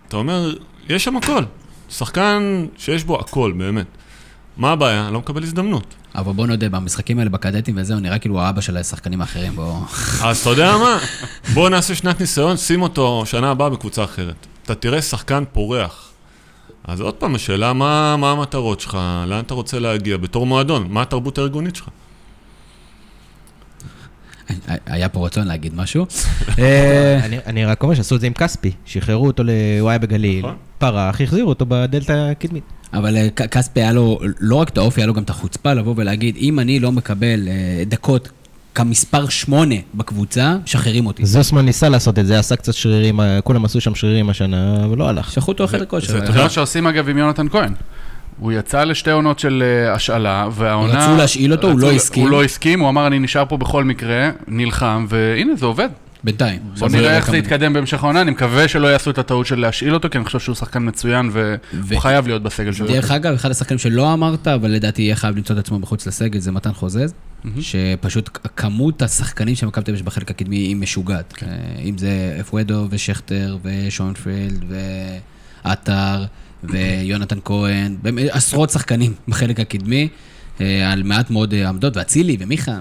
אתה אומר, יש שם הכל. שחקן שיש בו הכל, באמת. מה הבעיה? לא מקבל הזדמנות. אבל בוא נודה, במשחקים האלה בקדטים וזהו, נראה כאילו האבא של השחקנים האחרים, בוא... אז אתה יודע מה? בוא נעשה שנת ניסיון, שים אותו שנה הבאה בקבוצה אחרת. אתה תראה שחקן פורח. אז עוד פעם, השאלה מה, מה המטרות שלך, לאן אתה רוצה להגיע, בתור מועדון, מה התרבות הארגונית שלך? היה פה רצון להגיד משהו. אה, אני- אני רק אומר שעשו את זה עם כספי, שחררו אותו לוואי בגליל, נכון. פרח, החזירו אותו בדלתא הקדמית. אבל אה, כספי היה לו לא רק את האופי, היה לו גם את החוצפה לבוא ולהגיד, אם אני לא מקבל אה, דקות כמספר שמונה בקבוצה, משחררים אותי. זוסמן ניסה לעשות את זה, עשה קצת שרירים, אה, כולם עשו שם שרירים השנה, אבל לא הלך. שלחו אותו זה- כושר. זה- מה שעושים אגב עם יונתן כהן. הוא יצא לשתי עונות של השאלה, והעונה... רצו להשאיל אותו, הוא לא הסכים. הוא לא הסכים, הוא אמר, אני נשאר פה בכל מקרה, נלחם, והנה, זה עובד. בינתיים. בוא נראה איך זה יתקדם בהמשך העונה, אני מקווה שלא יעשו את הטעות של להשאיל אותו, כי אני חושב שהוא שחקן מצוין, והוא חייב להיות בסגל שלו. דרך אגב, אחד השחקנים שלא אמרת, אבל לדעתי יהיה חייב למצוא את עצמו מחוץ לסגל, זה מתן חוזז, שפשוט כמות השחקנים שמכבי תל אביב בחלק הקדמי היא משוגעת. כן. אה, אם זה אפואדו ושכטר ושונפלד ועטר ויונתן כהן, עשרות שחקנים בחלק הקדמי, אה, על מעט מאוד אה, עמדות, ואצילי ומיכה.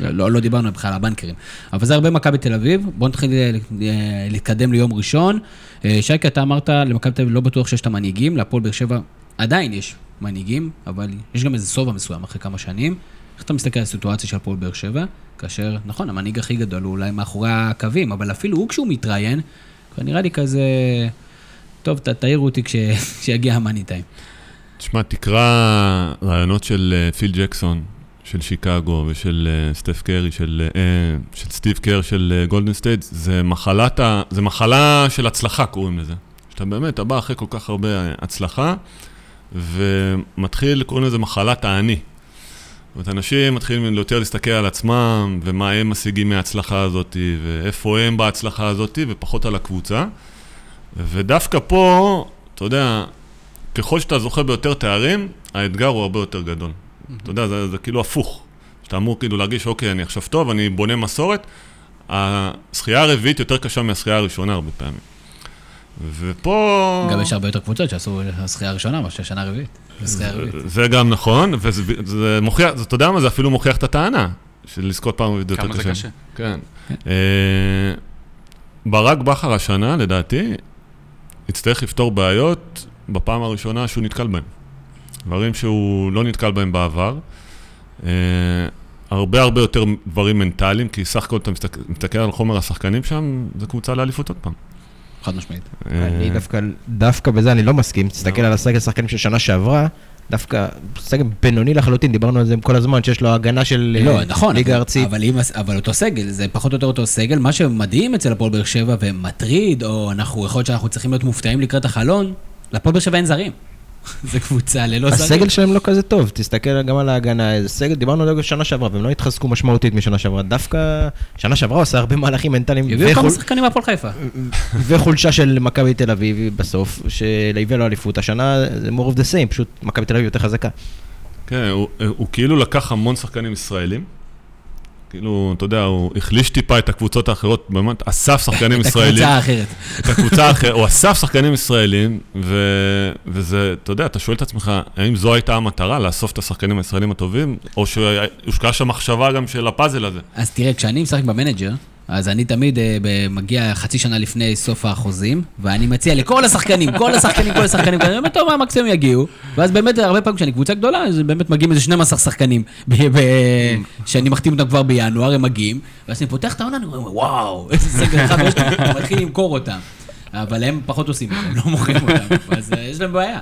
לא, לא דיברנו בכלל על הבנקרים. אבל זה הרבה מכבי תל אביב. בואו נתחיל אה, אה, להתקדם ליום ראשון. אה, שייקה, אתה אמרת, למכבי תל אביב לא בטוח שיש את המנהיגים, להפועל באר שבע עדיין יש מנהיגים, אבל יש גם איזה שובע מסוים אחרי כמה שנים. איך אתה מסתכל על הסיטואציה של הפועל באר שבע, כאשר, נכון, המנהיג הכי גדול הוא אולי מאחורי הקווים, אבל אפילו הוא כשהוא מתראיין, כבר נראה לי כזה... טוב, תעירו אותי כש- כשיגיע ה money time. תשמע, תקרא רעיונות של פיל ג'קסון, של שיקגו ושל אה, סטף קרי, של, אה, של סטיב קר, של אה, גולדן סטייט, זה מחלת ה... זה מחלה של הצלחה, קוראים לזה. שאתה באמת, אתה בא אחרי כל כך הרבה הצלחה, ומתחיל, קוראים לזה מחלת האני. זאת אומרת, אנשים מתחילים יותר להסתכל על עצמם, ומה הם משיגים מההצלחה הזאת, ואיפה הם בהצלחה הזאת, ופחות על הקבוצה. ודווקא פה, אתה יודע, ככל שאתה זוכה ביותר תארים, האתגר הוא הרבה יותר גדול. אתה יודע, זה, זה כאילו הפוך. שאתה אמור כאילו להרגיש, אוקיי, אני עכשיו טוב, אני בונה מסורת. הזכייה הרביעית יותר קשה מהזכייה הראשונה הרבה פעמים. ופה... גם יש הרבה יותר קבוצות שעשו הזכייה הראשונה מאשר שנה רביעית. הרביעית. זה גם נכון, וזה זה מוכיח, זה- אתה יודע מה, זה אפילו מוכיח את הטענה, של לזכות פעם רביעית יותר כמה זה קשה. קשה. כן. אה, ברק בכר השנה, לדעתי, יצטרך לפתור בעיות בפעם הראשונה שהוא נתקל בהם. דברים שהוא לא נתקל בהם בעבר. אה, הרבה הרבה יותר דברים מנטליים, כי סך הכל אתה מסתכל, מסתכל על חומר השחקנים שם, זה קבוצה לאליפות עוד פעם. חד משמעית. אני אה, דווקא, דווקא בזה אני לא מסכים. תסתכל על הסגל שחקנים של שנה שעברה, דווקא סגל בינוני לחלוטין, דיברנו על זה כל הזמן, שיש לו הגנה של אה, לא, נכון, ליגה אבל- ארצית. אבל, אם, אבל אותו סגל, זה פחות או יותר אותו סגל. מה שמדהים אצל הפועל באר שבע ומטריד, או אנחנו, יכול להיות שאנחנו צריכים להיות מופתעים לקראת החלון, לפועל באר שבע אין זרים. זה קבוצה ללא זרים. הסגל שלהם לא כזה טוב, תסתכל גם על ההגנה, איזה סגל, דיברנו על זה שנה שעברה, והם לא התחזקו משמעותית משנה שעברה, דווקא שנה שעברה הוא עשה הרבה מהלכים מנטליים הביאו כמה שחקנים מהפועל חיפה. וחולשה של מכבי תל אביב בסוף, שהביאה לו אליפות, השנה זה more of the same, פשוט מכבי תל אביב יותר חזקה. כן, הוא, הוא כאילו לקח המון שחקנים ישראלים. כאילו, אתה יודע, הוא החליש טיפה את הקבוצות האחרות, באמת אסף שחקנים את ישראלים. הקבוצה האחרת. את הקבוצה האחרת, הוא אסף שחקנים ישראלים, ו... וזה, אתה יודע, אתה שואל את עצמך, האם זו הייתה המטרה, לאסוף את השחקנים הישראלים הטובים, או שהושקעה שם מחשבה גם של הפאזל הזה? אז תראה, כשאני משחק במנג'ר, אז אני תמיד אה, מגיע חצי שנה לפני סוף החוזים, ואני מציע לכל השחקנים, כל השחקנים, כל השחקנים, אני אומר, טוב, מה מקסימום יגיעו, ואז באמת, הרבה פעמים כשאני קבוצה גדולה, אז באמת מגיעים איזה 12 שחקנים, שאני מחתים אותם כבר בינואר, הם מגיעים, ואז אני פותח את העונה, אני אומר, וואו, איזה להם, אני מתחיל למכור אותם. אבל הם פחות עושים את זה, הם לא מוכרים אותם, אז אה, יש להם בעיה.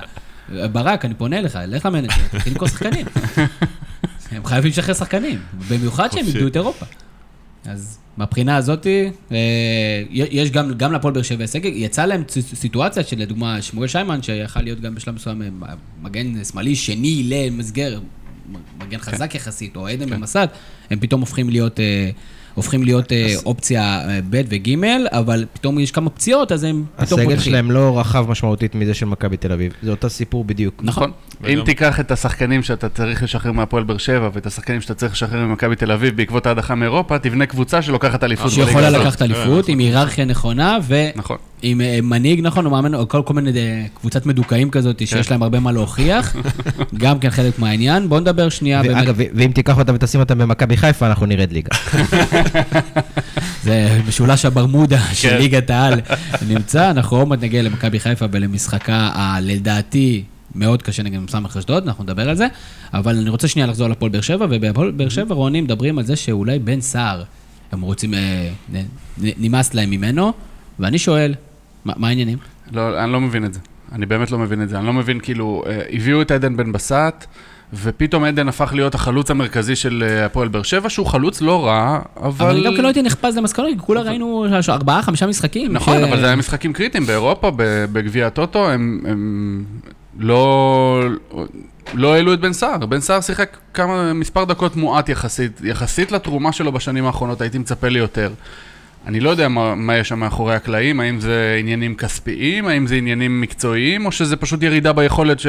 ברק, אני פונה אליך, לך למנג'ר, תתחיל למכור שחקנים. הם חייבים לשחרר שחקנים, במיוחד שהם. איבדו את אירופה. אז מהבחינה הזאת, אה, יש גם, גם להפועל באר שבע סגל, יצא להם סיט- סיטואציה של לדוגמה שמואל שיימן, שיכל להיות גם בשלב מסוים אה, מגן שמאלי שני למסגר, מגן חזק יחסית, או עדן במסד, הם פתאום הופכים להיות... הופכים להיות אה, אופציה אה, ב' וג', אבל פתאום יש כמה פציעות, אז הם פתאום הסגל פותחים. שלהם לא רחב משמעותית מזה של מכבי תל אביב, זה אותו סיפור בדיוק. נכון. אם וגם- תיקח את השחקנים שאתה צריך לשחרר מהפועל באר שבע ואת השחקנים שאתה צריך לשחרר ממכבי תל אביב בעקבות ההדחה מאירופה, תבנה קבוצה שלוקחת אליפות שיכולה. לקחת אליפות עם היררכיה נכונה, ו... נכון. עם אה, מנהיג נכון, הוא מאמן, או כל, כל מיני קבוצת מדוכאים כזאת, שיש להם הרבה מה להוכיח, גם כן חלק מהעניין. בואו נדבר שנייה באמת, ואגב, ואם תיקח אותם ותשים אותם במכבי חיפה, אנחנו נרד ליגה. זה משולש הברמודה של כן. ליגת העל נמצא, אנחנו עוד מעט נגיע למכבי חיפה ולמשחקה הלדעתי מאוד קשה נגד סמך אשדוד, אנחנו נדבר על זה, אבל אני רוצה שנייה לחזור לפועל באר שבע, ובהפועל באר שבע רוני מדברים על זה שאולי בן סער, הם רוצים, אה, נמאס להם ממנו, ואני שואל, מה מה העניינים? לא, אני לא מבין את זה. אני באמת לא מבין את זה. אני לא מבין, כאילו, אה, הביאו את עדן בן בסט, ופתאום עדן הפך להיות החלוץ המרכזי של אה, הפועל באר שבע, שהוא חלוץ לא רע, אבל... אבל אני גם כן לא הייתי נחפז למסקנות, כי כולה ראינו ארבעה, חמישה משחקים. נכון, אבל זה היה משחקים קריטיים באירופה, בגביע הטוטו, הם, לא, לא העלו את בן סער. בן סער שיחק כמה, מספר דקות מועט יחסית, יחסית לתרומה שלו בשנים האחרונות, הייתי מצפה לי יותר. אני לא יודע מה, מה יש שם מאחורי הקלעים, האם זה עניינים כספיים, האם זה עניינים מקצועיים, או שזה פשוט ירידה ביכולת ש...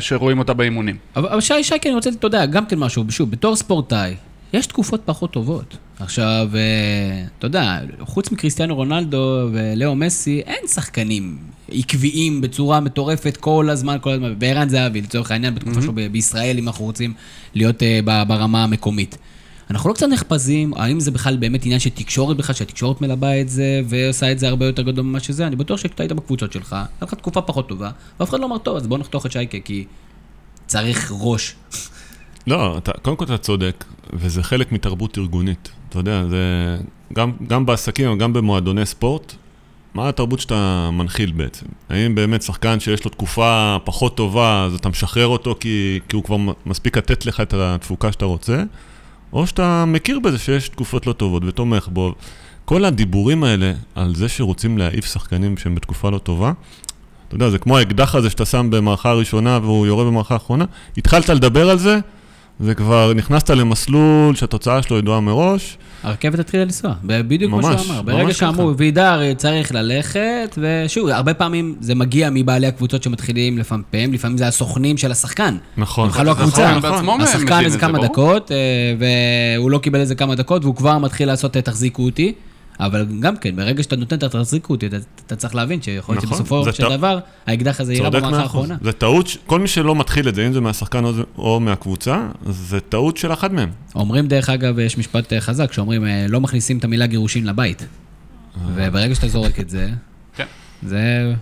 שרואים אותה באימונים. אבל, אבל שי, שי, כן, אני רוצה, אתה יודע, גם כן משהו, שוב, בתור ספורטאי, יש תקופות פחות טובות. עכשיו, אה, אתה יודע, חוץ מקריסטיאנו רונלדו ולאו מסי, אין שחקנים עקביים בצורה מטורפת כל הזמן, כל הזמן. בערן זהבי, לצורך העניין, בתקופה שלו ב- בישראל, אם אנחנו רוצים להיות אה, ברמה המקומית. אנחנו לא קצת נחפזים, האם זה בכלל באמת עניין של תקשורת בכלל, שהתקשורת מלבה את זה ועושה את זה הרבה יותר גדול ממה שזה? אני בטוח שכשאתה היית בקבוצות שלך, הייתה לך תקופה פחות טובה, ואף אחד לא אמר, טוב, אז בוא נחתוך את שייקה, כי צריך ראש. לא, אתה, קודם כל אתה צודק, וזה חלק מתרבות ארגונית. אתה יודע, זה גם, גם בעסקים, גם במועדוני ספורט, מה התרבות שאתה מנחיל בעצם? האם באמת שחקן שיש לו תקופה פחות טובה, אז אתה משחרר אותו כי, כי הוא כבר מספיק לתת לך את התפוקה שאתה רוצה, או שאתה מכיר בזה שיש תקופות לא טובות ותומך בו. כל הדיבורים האלה על זה שרוצים להעיף שחקנים שהם בתקופה לא טובה, אתה יודע, זה כמו האקדח הזה שאתה שם במערכה הראשונה והוא יורה במערכה האחרונה, התחלת לדבר על זה, וכבר נכנסת למסלול שהתוצאה שלו ידועה מראש, הרכבת התחילה לנסוע, בדיוק כמו שהוא אמר. ברגע שאמרו. וידר צריך ללכת, ושוב, הרבה פעמים זה מגיע מבעלי הקבוצות שמתחילים לפמפם, לפעמים זה הסוכנים של השחקן. נכון. בכלל לא נכון, הקבוצה. נכון. השחקן איזה כמה. דקות, אה, והוא לא קיבל איזה כמה דקות, והוא כבר מתחיל לעשות אה, תחזיקו אותי. אבל גם כן, ברגע שאתה נותן את התחזיקו אותי, אתה, אתה צריך להבין שיכול להיות נכון, שבסופו של טע- דבר, האקדח הזה יירה במערכה. האחרונה. זה טעות, ש- כל מי שלא מתחיל את זה, אם זה מהשחקן או, או מהקבוצה, זה טעות של אחד מהם. אומרים, דרך אגב, יש משפט אה, חזק, שאומרים, אה, לא מכניסים את המילה גירושין לבית. וברגע שאתה זורק את זה, כן. זה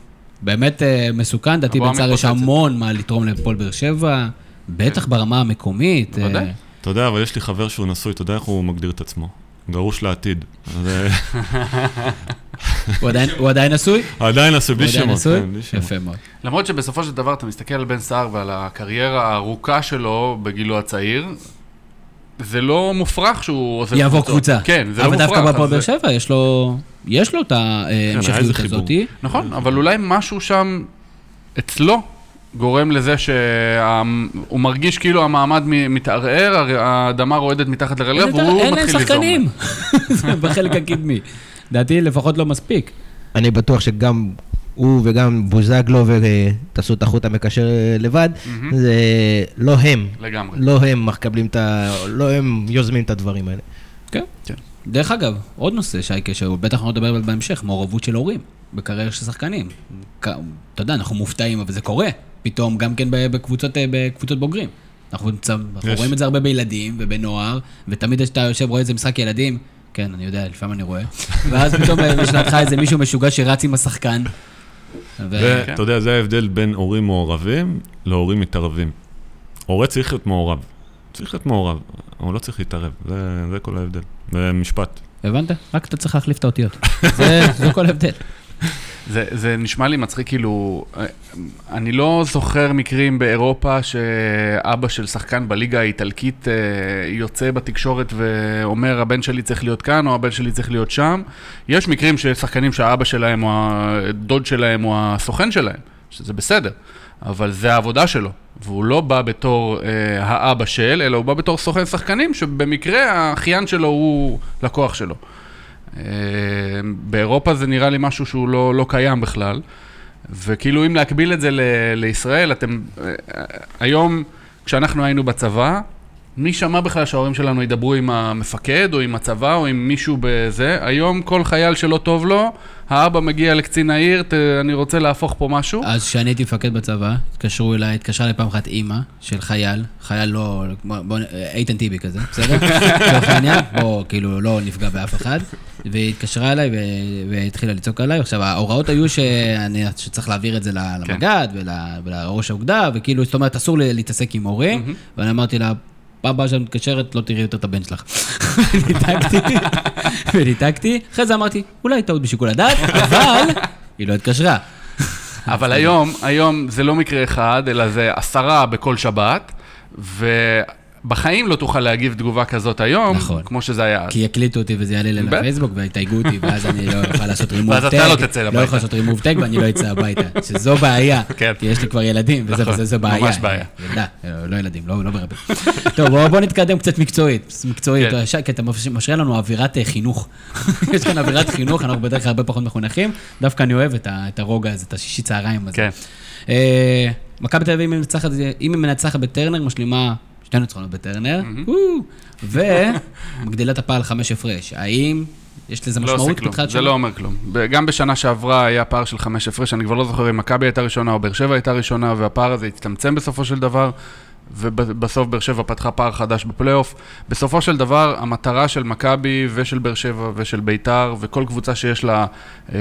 באמת אה, מסוכן. הבועה בצער יש. המון מה לתרום לפועל באר שבע, בטח ברמה המקומית. בוודאי. אתה יודע, אבל יש לי חבר שהוא נשוי, אתה יודע איך הוא מגדיר את עצמו? גרוש לעתיד. אה, הוא עדיין- הוא עדיין נשוי? עדיין נשוי, בלי הוא עדיין שמות. נשוי? כן, שמות. יפה מאוד. למרות שבסופו של דבר אתה מסתכל על בן סער ועל הקריירה הארוכה שלו בגילו הצעיר, זה לא מופרך שהוא עוזב יעבור קבוצות. קבוצה. כן, זה לא אבל מופרך. דווקא בהפועל אז באר שבע יש לו, יש לו את איזה ההמשכיות. הזאתי. נכון, אבל אולי משהו שם אצלו גורם לזה שהוא מרגיש כאילו המעמד מתערער, האדמה רועדת מתחת לרגליו, אין והוא להם מתחיל ליזום. שחקנים. זה בחלק הקדמי. לדעתי לפחות לא מספיק. אני בטוח שגם הוא וגם בוזגלו, ותעשו את החוט המקשר אה, לבד, זה לא הם. לגמרי. לא הם מקבלים את ה... לא הם יוזמים את הדברים האלה. כן. כן. דרך אגב, עוד נושא, שייקה, שבטח אנחנו נדבר עליו בהמשך, מעורבות של הורים בקריירה של שחקנים. אתה יודע, אנחנו מופתעים, אבל זה קורה. פתאום גם כן בקבוצות, אה, בקבוצות בוגרים. אנחנו, אנחנו. רואים את זה הרבה בילדים ובנוער, ותמיד כשאתה יושב רואה איזה משחק ילדים, כן, אני יודע, לפעמים אני רואה, ואז פתאום אה, יש לידך איזה מישהו משוגע שרץ עם השחקן. ואתה יודע, זה ההבדל בין הורים מעורבים להורים מתערבים. הורה צריך להיות מעורב. צריך להיות מעורב, הוא לא צריך להתערב, זה, זה כל ההבדל. זה משפט. הבנת? רק אתה צריך להחליף את האותיות. זה, זה כל ההבדל. זה, זה נשמע לי מצחיק, כאילו, אה, אני לא זוכר מקרים באירופה שאבא של שחקן בליגה האיטלקית אה, יוצא בתקשורת ואומר, הבן שלי צריך להיות כאן, או הבן שלי צריך להיות שם. יש מקרים של שחקנים שהאבא שלהם, או הדוד שלהם, או הסוכן שלהם, שזה בסדר, אבל זה העבודה שלו, והוא לא בא בתור אה, האבא של, אלא הוא בא בתור סוכן שחקנים, שבמקרה האחיין שלו הוא לקוח שלו. אה, באירופה זה נראה לי משהו שהוא לא, לא קיים בכלל. וכאילו אם להקביל את זה ל- לישראל, אתם... אה, היום, כשאנחנו היינו בצבא, מי שמע בכלל שההורים שלנו ידברו עם המפקד, או עם הצבא, או עם מישהו בזה? היום כל חייל שלא טוב לו, האבא מגיע לקצין העיר, ת, אני רוצה להפוך פה משהו. אז כשאני הייתי מפקד בצבא, התקשרו אליי, התקשרה אליי פעם אחת אימא של חייל, חייל לא, בוא, איתן טיבי כזה, בסדר? לצורך העניין, בוא, כאילו, לא נפגע באף אחד. והיא התקשרה אליי והתחילה לצעוק עליי. עכשיו, ההוראות היו שאני, שצריך להעביר את זה ל- למג"ד ול- ולראש האוגדה, וכאילו, זאת אומרת, אסור להתעסק עם הורים, ואני אמרתי לה, פעם הבאה שאת מתקשרת, לא תראי יותר את הבן שלך. וניתקתי, וניתקתי. אחרי זה אמרתי, אולי טעות בשיקול הדעת, אבל היא לא התקשרה. אבל היום, היום זה לא מקרה אחד, אלא זה עשרה בכל שבת, בחיים לא תוכל להגיב תגובה כזאת היום, נכון. כמו שזה היה אז. כי יקליטו אותי וזה יעלה בטח. לפייסבוק ויתייגו אותי, ואז אני לא אוכל לעשות רימוב ואז טג. אתה לא תצא לא הביתה. יכול לעשות רימוב טג ואני לא אצא הביתה. שזו בעיה. כן. כי יש לי כבר ילדים, וזה נכון, וזה זה בעיה. ממש בעיה. ילדה, אה, לא ילדים, לא לא ברבים. טוב, בואו בוא נתקדם קצת מקצועית. מקצועית, כן. כי אתה מש- משרה לנו אווירת אה, חינוך. יש כאן אווירת חינוך, אנחנו בדרך כלל הרבה פחות מחונכים. דווקא אני אוהב את את הרוגע הזה, את השישי צהריים הזה. כן. אה, מכבי תל אביב, אם היא מנצחת בטרנר, משלימה שתי ניצחונות בטרנר, ומגדילה את הפער לחמש הפרש. האם יש לזה לא עושה משמעות כלום, בתחילת זה שנה? לא אומר כלום. גם בשנה שעברה היה פער של חמש הפרש, אני כבר לא זוכר אם מכבי הייתה ראשונה או באר שבע הייתה ראשונה, והפער הזה הצטמצם בסופו של דבר, ובסוף באר שבע פתחה פער חדש בפלייאוף. בסופו של דבר, המטרה של מכבי ושל באר שבע ושל ביתר, וכל קבוצה שיש לה אה,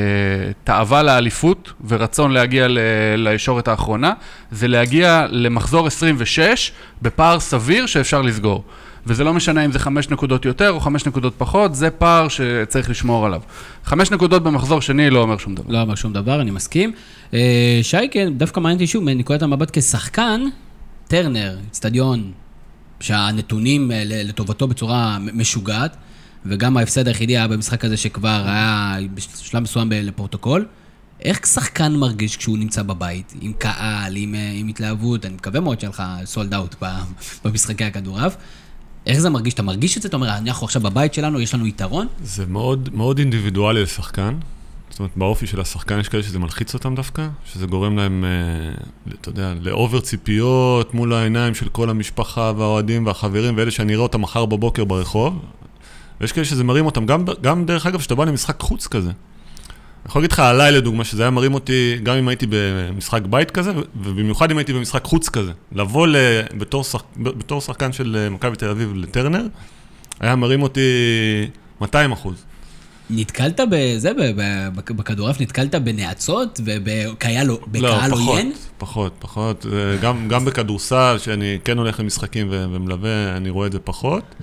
תאווה לאליפות ורצון להגיע ל- לישורת האחרונה, זה להגיע למחזור 26 בפער סביר שאפשר לסגור. וזה לא משנה אם זה חמש נקודות יותר או חמש נקודות פחות, זה פער שצריך לשמור עליו. חמש נקודות במחזור שני לא אומר שום דבר. לא אמר שום דבר, אני מסכים. אה, שייקה, דווקא מעניין אותי שוב, מנקודת המבט כשחקן, טרנר, אצטדיון, שהנתונים אה, לטובתו בצורה משוגעת, וגם ההפסד היחידי היה במשחק הזה שכבר היה בשלב מסוים לפרוטוקול. איך שחקן מרגיש כשהוא נמצא בבית, עם קהל, עם, אה, עם התלהבות, אני מקווה מאוד שיהיה לך סולד אאוט במשחקי הכדורעף. איך זה מרגיש? אתה מרגיש את זה? אתה אומר, אנחנו עכשיו בבית שלנו, יש לנו יתרון? זה מאוד, מאוד אינדיבידואלי לשחקן. זאת אומרת, באופי של השחקן יש כאלה שזה מלחיץ אותם דווקא, שזה גורם להם, אה, אתה יודע, לאובר ציפיות מול העיניים של כל המשפחה והאוהדים והחברים ואלה שאני אראה אותם מחר בבוקר ברחוב. ויש כאלה שזה מרים אותם, גם, גם דרך אגב, כשאתה בא למשחק חוץ כזה. אני יכול להגיד לך עליי לדוגמה, שזה היה מרים אותי, גם אם הייתי במשחק בית כזה, ובמיוחד אם הייתי במשחק חוץ כזה. לבוא ל, בתור, שח, בתור שחקן של אה, מכבי תל אביב לטרנר, היה מרים אותי 200 אחוז. נתקלת בזה, בכדורעף, נתקלת בנאצות ובקהל בקהל לא, פחות, עוין? פחות, פחות. אה, גם, גם בכדורסל, שאני כן הולך למשחקים ומלווה, אני רואה את זה פחות.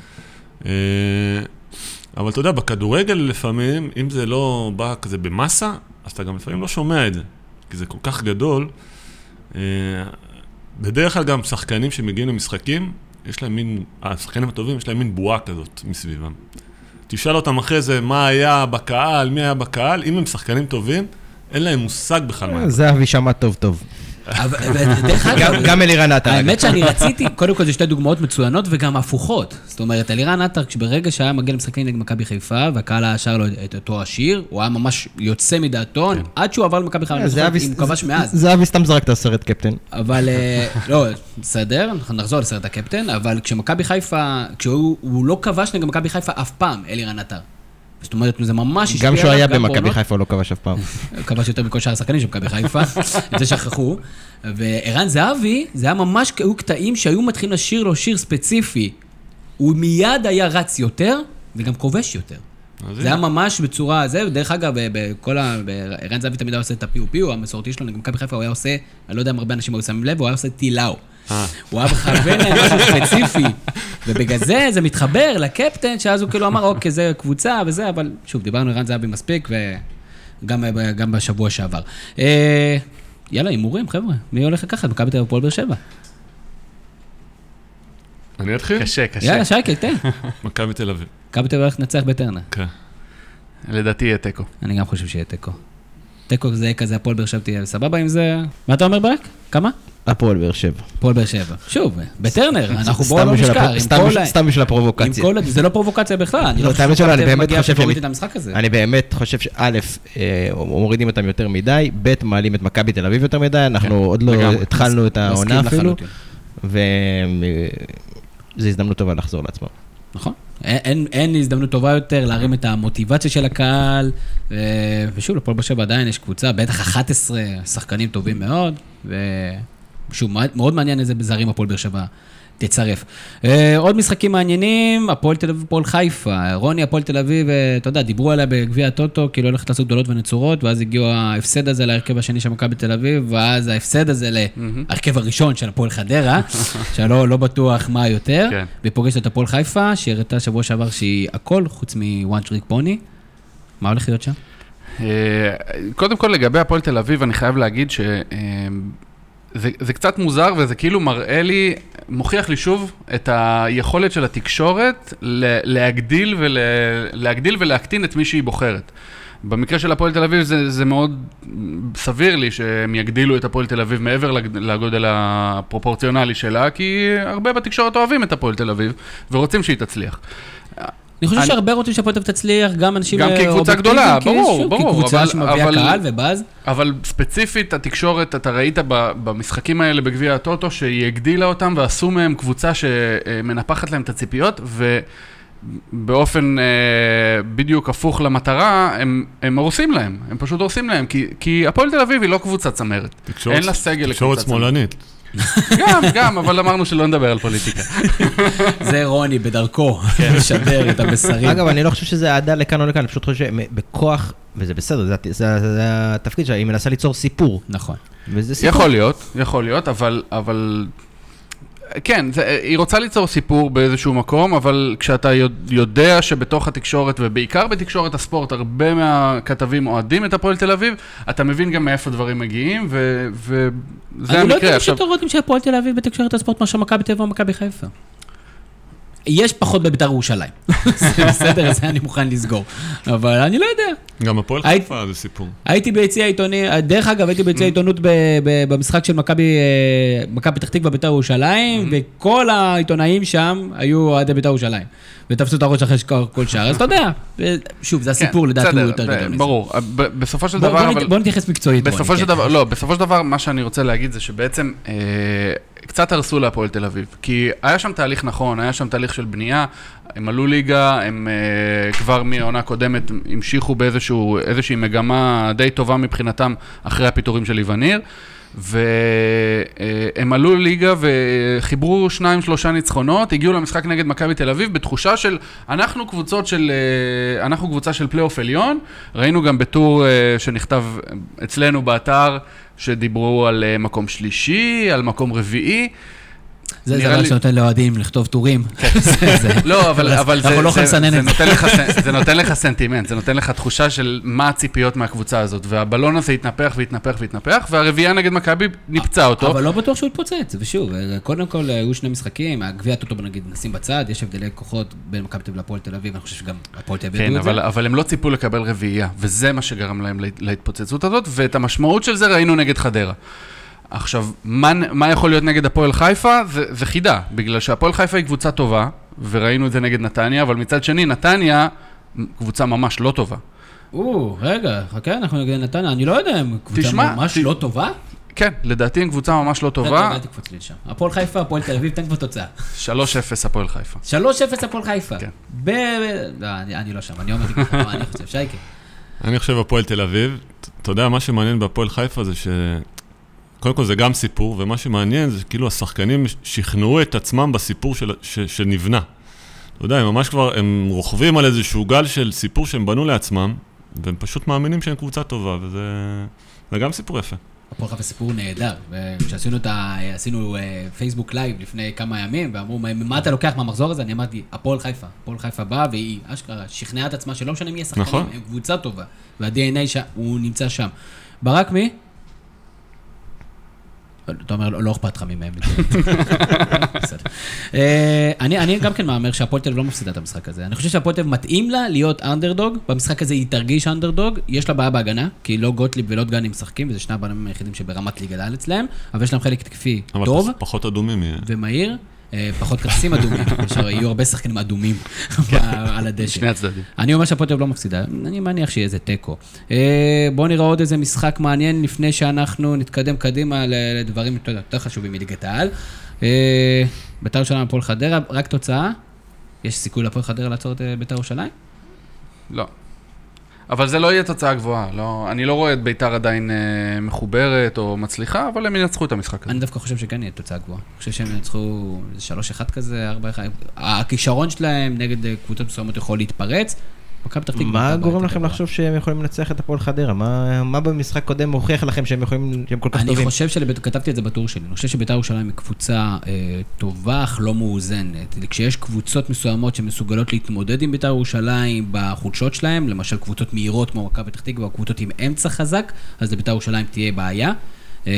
אה, אבל אתה יודע, בכדורגל לפעמים, אם זה לא בא כזה במסה, אז אתה גם לפעמים לא שומע את זה, כי זה כל כך גדול. אה, בדרך כלל גם שחקנים שמגיעים למשחקים, יש להם מין, השחקנים הטובים, יש להם מין בועה כזאת מסביבם. תשאל אותם אחרי זה מה היה בקהל, מי היה בקהל, אם הם שחקנים טובים, אין להם מושג בכלל מה היה. זה אבי שמע טוב טוב. אגב, גם- אלירן עטר. האמת שאני רציתי, קודם כל זה שתי דוגמאות מצוינות וגם הפוכות. זאת אומרת, אלירן עטר, ברגע שהיה מגיע למשחקים נגד מכבי חיפה, והקהל היה שר לו את אותו השיר, הוא היה ממש יוצא מדעתו, עד שהוא עבר למכבי חיפה, אם הוא כבש מאז. זהבי סתם זרק את הסרט קפטן. אבל, אה, לא, בסדר, אנחנו נחזור לסרט הקפטן, אבל כשמכבי חיפה, כשהוא הוא לא כבש נגד מכבי חיפה אף פעם, אלירן עטר. זאת אומרת, זה ממש השפיע גם כשהוא היה במכבי. חיפה הוא לא כבש אף פעם. כבש יותר מכל שאר השחקנים של מכבי חיפה, את זה שכחו. וערן זהבי, זה היה ממש, היו קטעים שהיו מתחילים לשיר לו שיר ספציפי. הוא מיד היה רץ יותר, וגם כובש יותר. זה היה. ממש בצורה זה, ודרך אגב, בכל ה... ערן זהבי תמיד היה עושה את הפיו פיו המסורתי שלו, נגד מכבי חיפה הוא היה עושה, אני לא יודע אם הרבה אנשים היו שמים לב, הוא היה עושה טילאו. הוא היה מכוון להם משהו ספציפי. ובגלל זה זה מתחבר לקפטן, שאז הוא כאילו אמר, אוקיי, זה קבוצה וזה, אבל שוב, דיברנו ערן זהבי מספיק, וגם גם בשבוע שעבר. אה, יאללה, הימורים, חבר'ה. מי הולך לקחת? מכבי תל אביב הפועל באר שבע. אני אתחיל? קשה, קשה. יאללה, שייקה, תן. מכבי תל אביב. מכבי תל אביב הולך לנצח בטרנר. כן. לדעתי יהיה תיקו. אני גם חושב שיהיה תיקו. תיקו זה יהיה כזה, הפועל באר שבע תהיה סבבה עם זה. מה אתה אומר ברק? כמה? הפועל באר שבע. הפועל באר שבע. שוב, בטרנר, אנחנו בואו לא נשכח. סתם בשביל- הפרובוקציה. זה לא פרובוקציה בכלל, אני לא, לא אני באמת מגיע חושב שהם- למשחק הזה. אני באמת חושב שא', אה, מורידים אותם יותר מדי, ב', מעלים את מכבי תל אביב יותר מדי, אנחנו עוד לא. התחלנו את העונה אפילו. וזו הזדמנות טובה לחזור לעצמם. נכון. אין, הזדמנות טובה יותר להרים את המוטיבציה של הקהל, ו... ושוב, לפועל באר שבע עדיין יש קבוצה, בטח 11 שחקנים טובים מאוד, ושוב, מאוד, מאוד מעניין איזה זרים הפועל באר שבע תצרף. אה, עוד משחקים מעניינים, הפועל תל אביב, הפועל חיפה, רוני, הפועל תל אביב, אה, אתה יודע, דיברו עליה בגביע הטוטו, כאילו הולכת לעשות גדולות ונצורות, ואז הגיעו ההפסד הזה להרכב השני של מכבי תל אביב, ואז ההפסד הזה להרכב הראשון של הפועל חדרה, שאני לא, בטוח מה יותר, כן. והיא פוגשת את הפועל חיפה, שהראתה שבוע שעבר שהיא הכל חוץ מ one trick pony. מה הולך להיות שם? אה, קודם כל, לגבי הפועל תל אביב, אני חייב להגיד ש... זה, זה קצת מוזר וזה כאילו מראה לי מוכיח לי שוב את היכולת של התקשורת ל- להגדיל, ול- להגדיל ולהקטין את מי שהיא בוחרת. במקרה של הפועל תל אביב זה, זה מאוד סביר לי שהם יגדילו את הפועל תל אביב מעבר לג- לגודל הפרופורציונלי שלה, כי הרבה בתקשורת אוהבים את הפועל תל אביב ורוצים שהיא תצליח. אני חושב שהרבה רוצים שהפועל תל אביב תצליח, גם אנשים גם כקבוצה גדולה, כי ברור, ברור, כקבוצה אבל- שמביאה קהל ובאז. אבל ספציפית התקשורת, אתה ראית במשחקים האלה בגביע הטוטו, שהיא הגדילה אותם ועשו מהם קבוצה שמנפחת להם את הציפיות, ובאופן אה, בדיוק הפוך למטרה, הם, הורסים להם, הם פשוט הורסים להם, כי, כי הפועל תל אביב היא לא קבוצת צמרת. תקשורת- אין לה סגל תקשורת לקבוצת צמרת. שמאלנית. גם, גם, אבל אמרנו שלא נדבר על פוליטיקה. זה רוני בדרכו, לשדר את המסרים. אגב, אני לא חושב שזה אהדה לכאן או לכאן, אני פשוט חושב שבכוח, וזה בסדר, זה, זה, זה התפקיד שלה, היא מנסה ליצור סיפור. נכון. וזה סיפור. יכול להיות, יכול להיות, אבל, אבל... כן, זה, היא רוצה ליצור סיפור באיזשהו מקום, אבל כשאתה יודע- שבתוך התקשורת, ובעיקר בתקשורת הספורט, הרבה מהכתבים אוהדים את הפועל תל אביב, אתה מבין גם מאיפה דברים מגיעים, ו- וזה אני לא המקרה. יודע אם יש יותר רואים שהפועל תל אביב בתקשורת הספורט מאשר מכבי תל אביב או מכבי חיפה. יש פחות בביתר ירושלים. זה בסדר, זה אני מוכן לסגור. אבל אני לא יודע. גם הפועל חיפה זה סיפור. הייתי ביציע העיתוני, דרך אגב, הייתי ביציע העיתונות ב- ב- במשחק של מכבי אה, מכבי פתח תקווה ביתר ירושלים, וכל העיתונאים שם היו אוהדי ביתר ירושלים. ותפסו את הראש אחרי כל שער, אז אתה יודע, אה, שוב, זה הסיפור כן, לדעתי הוא יותר גדול מזה. ברור. ב- בסופו של דבר, בוא נתייחס מקצועית. בסופו של כן. דבר, לא, בסופו של דבר, מה שאני רוצה להגיד זה שבעצם אה, קצת הרסו להפועל תל אביב. כי היה שם תהליך נכון, היה שם תהליך של בנייה, הם עלו ליגה, הם אה, כבר מהעונה הקודמת המשיכו באיזושהי מגמה די טובה מבחינתם אחרי הפיטורים של איווניר. והם עלו ליגה וחיברו שניים שלושה ניצחונות, הגיעו למשחק נגד מכבי תל אביב בתחושה של אנחנו קבוצות של, אה, אנחנו קבוצה של פלייאוף עליון, ראינו גם בטור אה, שנכתב אצלנו באתר, שדיברו על אה, מקום שלישי, על מקום רביעי. זה דבר כן. שנותן לאוהדים לכתוב טורים. זה- לא, אבל, זה, לא. נותן לך, סנטימנט, זה נותן לך תחושה של מה הציפיות מהקבוצה הזאת. והבלון הזה התנפח והתנפח והתנפח, והרביעייה נגד מכבי ניפצה אותו. אבל לא בטוח שהוא יתפוצץ, ושוב, אה, קודם כל היו שני משחקים, הגביע הטוטו נגיד נשים בצד, יש הבדלי כוחות בין מכבי תל אביב להפועל תל אביב, אני חושב שגם הפועל תל אביב כן. אבל, אבל הם לא ציפו לקבל רביעייה, וזה מה שגרם להם להת- להתפוצצות הזאת, ואת המשמעות של זה ראינו נגד חדרה. עכשיו, מה, מה יכול להיות נגד הפועל חיפה? זה, זה חידה, בגלל שהפועל חיפה היא קבוצה טובה, וראינו את זה נגד נתניה, אבל מצד שני, נתניה קבוצה ממש לא טובה. או, רגע, חכה, אנחנו נגד נתניה, אני לא יודע אם קבוצה תשמע, ממש ת- לא טובה. כן, לדעתי הם קבוצה ממש לא טובה. אל תקפוץ לי לשם. הפועל חיפה, הפועל תל אביב, תן כבר תוצאה. 3-0 הפועל חיפה. 3-0 הפועל חיפה. כן. ב... לא, אני אני לא שם, אני אומר לך מה אני חושב, שייקה. אני חושב הפועל תל אביב, אתה יודע, מה שמעניין בהפועל חיפה זה ש... קודם כל זה גם סיפור, ומה שמעניין זה כאילו השחקנים שכנעו את עצמם בסיפור של... ש... שנבנה. אתה יודע, הם ממש כבר, הם רוכבים על איזשהו גל של סיפור שהם בנו לעצמם, והם פשוט מאמינים שהם קבוצה טובה, וזה זה גם סיפור יפה. הפועל חיפה סיפור נהדר. וכשעשינו את ה... עשינו אה, פייסבוק לייב לפני כמה ימים, ואמרו, "מה- מה אתה לוקח מהמחזור הזה? אני אמרתי, הפועל חיפה. הפועל חיפה באה, והיא אשכרה שכנעה את עצמה שלא משנה מי השחקנים, נכון. הם קבוצה טובה. וה-DNA ש- הוא נמצא שם. ברק מי? אתה אומר, לא אכפת לך ממהם. אה, אני גם כן מהמר שהפועל תל אביב לא מפסידה את המשחק הזה. אני חושב שהפועל תל אביב מתאים לה להיות אנדרדוג, במשחק הזה היא תרגיש אנדרדוג, יש לה בעיה בהגנה, כי לא גוטליב ולא דגני משחקים, וזה שני הבנים היחידים שברמת ליגת העל אצלם, אבל יש להם חלק התקפי אבל טוב פח, פחות אדומים יהיה. ומהיר, אה, פחות כרטיסים אדומים, יהיו הרבה שחקנים אדומים על הדשא. שני הצדדים. אני אומר אביב לא מפסידה, אני מניח שיהיה איזה תיקו. אה, בואו נראה עוד איזה משחק מעניין לפני שאנחנו נתקדם קדימה לדברים יותר חשובים מליגת העל. אה, בית"ר ירושלים, הפועל חדרה, רק תוצאה? יש סיכוי להפועל חדרה לעצור את אה, בית"ר ירושלים? לא. אבל זה לא יהיה תוצאה גבוהה. לא, אני לא רואה את ביתר עדיין אה, מחוברת או מצליחה, אבל הם ינצחו את המשחק הזה. אני דווקא חושב שכן יהיה תוצאה גבוהה. אני חושב שהם ינצחו איזה 3-1 כזה, 4-1. הכישרון שלהם נגד אה, קבוצות מסוימות יכול להתפרץ. מכבי פתח תקווה... מה גורם לכם. לחשוב שהם יכולים לנצח את הפועל חדרה? מה מה במשחק קודם מוכיח לכם שהם יכולים, שהם כל כך אני טובים? חושב, שלבית- כתבתי את זה בטור שלי, אני חושב שבית"ר ירושלים היא קבוצה אה, טובה אך לא מאוזנת. כשיש קבוצות מסוימות שמסוגלות להתמודד עם בית"ר ירושלים בחולשות שלהם, למשל קבוצות מהירות כמו מכבי פתח תקווה, קבוצות עם אמצע חזק, אז לבית"ר ירושלים תהיה בעיה. אה,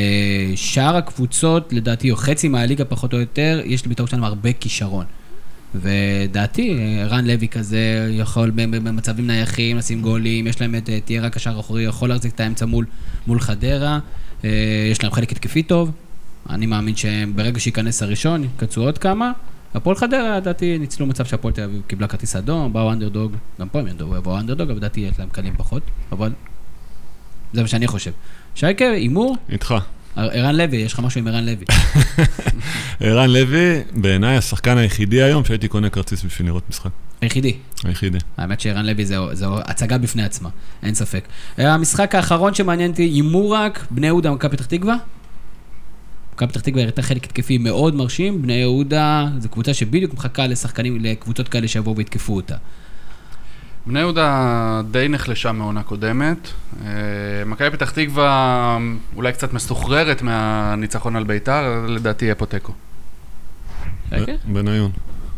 שאר הקבוצות, לדעתי, או חצי מהליגה פחות או יותר, יש לבית"ר ירושלים הרבה כישרון. ודעתי, רן לוי כזה יכול במצבים נייחים לשים גולים, יש להם את אה, תיארה קשר אחורי, יכול להחזיק את האמצע מול, מול חדרה, אה, יש להם חלק התקפי טוב, אני מאמין שברגע שייכנס הראשון, יקצו עוד כמה. הפועל חדרה, לדעתי, ניצלו מצב שהפועל תל אביב קיבלה כרטיס אדום, באו אנדרדוג, גם פה הם יבואו אנדרדוג, אבל לדעתי יש להם קלים פחות, אבל זה מה שאני חושב. שייקה, הימור? איתך. ערן לוי, יש לך משהו עם ערן לוי. ערן לוי, בעיניי השחקן היחידי היום שהייתי קונה כרטיס בשביל לראות משחק. היחידי. היחידי. האמת שערן לוי זו, זו הצגה בפני עצמה, אין ספק. המשחק האחרון שמעניין אותי, הימור רק, בני יהודה, מכבי פתח תקווה. מכבי פתח תקווה הראתה חלק התקפי מאוד מרשים, בני יהודה זו קבוצה שבדיוק מחכה לשחקנים, לקבוצות כאלה שיבואו ויתקפו אותה. בני יהודה די נחלשה מעונה קודמת. אה, מכבי פתח תקווה אולי קצת מסוחררת מהניצחון על ביתר, לדעתי יהיה פה תיקו. בניון.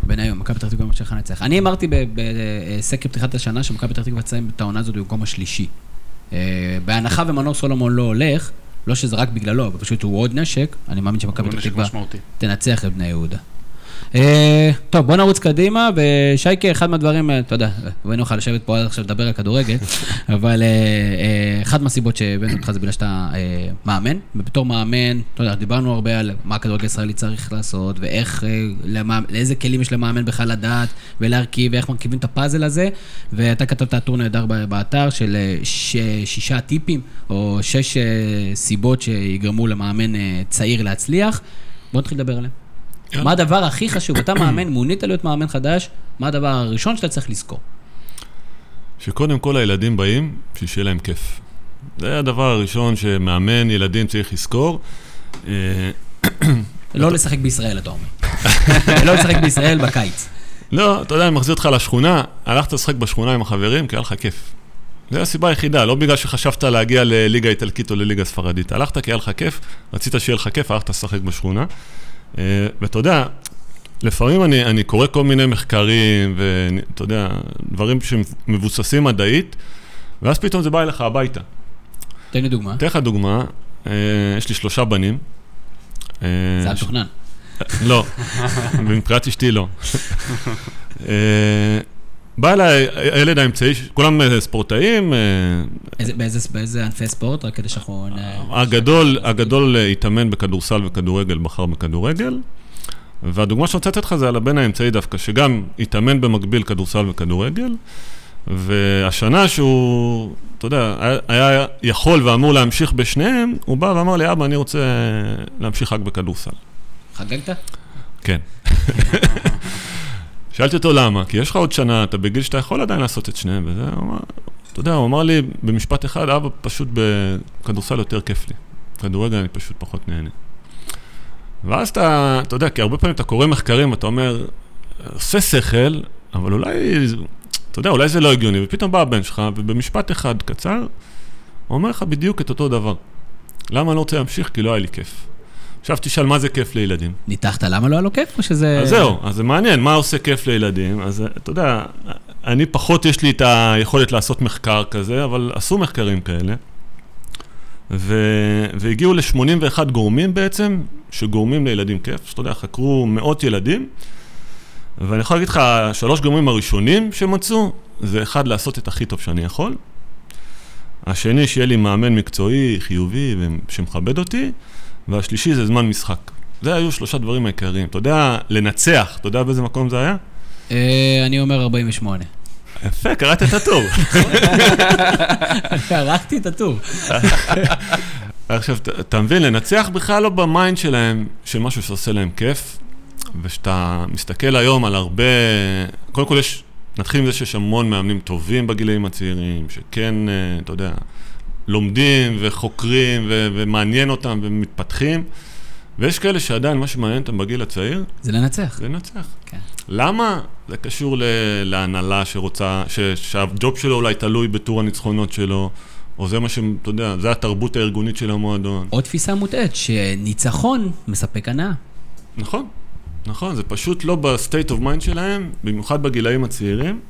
בניון, מכבי פתח תקווה ממשיכה לנצח. אני אמרתי בסקר פתיחת השנה שמכבי פתח תקווה תסיים את העונה הזאת במקום השלישי. אה, בהנחה ומנור סולומון לא הולך, לא שזה רק בגללו, אבל פשוט הוא עוד נשק, אני מאמין שמכבי פתח תקווה תנצח את בני יהודה. אה, טוב, בוא נרוץ קדימה, ושייקה, אחד מהדברים, אה, אתה יודע, בואי נוכל לשבת פה עד עכשיו לדבר על כדורגל, אבל אה, אחד מהסיבות שהבאנו אותך זה בגלל שאתה מאמן, ובתור מאמן, אתה יודע, דיברנו הרבה על מה הכדורגל הישראלי צריך לעשות, ואיך, לאיזה כלים יש למאמן בכלל לדעת, ולהרכיב, ואיך מרכיבים את הפאזל הזה, ואתה כתבת טור נהדר באתר של שישה טיפים, או שש סיבות שיגרמו למאמן צעיר להצליח. בוא נתחיל לדבר עליהם. מה הדבר הכי חשוב? אתה מאמן, מונית להיות מאמן חדש, מה הדבר הראשון שאתה צריך לזכור? שקודם כל הילדים באים בשביל שיהיה להם כיף. זה הדבר הראשון שמאמן ילדים צריך לזכור. אה, לא לשחק בישראל, אתה אומר. לא לשחק בישראל בקיץ. לא, אתה יודע, אני מחזיר אותך לשכונה, הלכת לשחק בשכונה עם החברים, כי היה לך כיף. זו הסיבה היחידה, לא בגלל שחשבת להגיע לליגה איטלקית או לליגה ספרדית. הלכת כי היה לך כיף, רצית שיהיה לך כיף, הלכת לשחק בשכונה. אה, ואתה יודע, לפעמים אני, אני קורא כל מיני מחקרים, ואתה יודע, דברים שמבוססים מדעית, ואז פתאום זה בא אליך הביתה. תן לי דוגמה. אתן לך דוגמה, אה, יש לי שלושה בנים. אה, זה היה מתוכנן. לא, מבחינת אשתי לא. בא אליי הילד האמצעי, כולם ספורטאים. באיזה ענפי ספורט? רק כדי שאנחנו... הגדול, הגדול התאמן בכדורסל וכדורגל, בחר בכדורגל. והדוגמה שאני רוצה לתת לך זה על הבן האמצעי דווקא, שגם התאמן במקביל כדורסל וכדורגל, והשנה שהוא, אתה יודע, היה יכול ואמור להמשיך בשניהם, הוא בא ואמר לי, אבא, אני רוצה להמשיך רק בכדורסל. חגגת? כן. שאלתי אותו למה, כי יש לך עוד שנה, אתה בגיל שאתה יכול עדיין לעשות את שניהם, וזה, הוא אמר, אתה יודע, הוא אמר לי במשפט אחד, אבא, פשוט בכדורסל יותר כיף לי. כדורגל אני פשוט פחות נהנה. ואז אתה, אתה יודע, כי הרבה פעמים אתה קורא מחקרים, אתה אומר, עושה שכל, אבל אולי, אתה יודע, אולי זה לא הגיוני, ופתאום בא הבן שלך, ובמשפט אחד קצר, הוא אומר לך בדיוק את אותו דבר. למה אני לא רוצה להמשיך? כי לא היה לי כיף. עכשיו תשאל מה זה כיף לילדים. ניתחת למה לא היה לו כיף או שזה... אז זהו, אז זה מעניין, מה עושה כיף לילדים? אז אתה יודע, אני פחות יש לי את היכולת לעשות מחקר כזה, אבל עשו מחקרים כאלה. ו... והגיעו ל-81 גורמים בעצם, שגורמים לילדים כיף. שאתה יודע, חקרו מאות ילדים, ואני יכול להגיד לך, שלוש גורמים הראשונים שמצאו, זה אחד, לעשות את הכי טוב שאני יכול. השני, שיהיה לי מאמן מקצועי, חיובי, שמכבד אותי. והשלישי זה זמן משחק. זה היו שלושה דברים העיקריים. אתה יודע, לנצח, אתה יודע באיזה מקום זה היה? אה, אני אומר 48. יפה, קראת את הטור. קראתי את הטור. עכשיו, אתה מבין, לנצח בכלל לא ב mind שלהם, של משהו שעושה להם כיף, ושאתה מסתכל היום על הרבה... קודם כל יש, נתחיל עם זה שיש המון מאמנים טובים בגילאים הצעירים, שכן, אה, אתה יודע, לומדים וחוקרים ו- ומעניין אותם ומתפתחים, ויש כאלה שעדיין מה שמעניין אותם בגיל הצעיר... זה לנצח. זה לנצח. כן. למה? זה קשור ל- להנהלה שרוצה, ש- שהג'וב שלו אולי תלוי בטור הניצחונות שלו. או זה מה ש... אתה יודע, זה התרבות הארגונית של המועדון. או תפיסה מוטעית, שניצחון מספק הנאה. נכון, נכון, זה פשוט לא ב state of mind שלהם, במיוחד בגילאים הצעירים.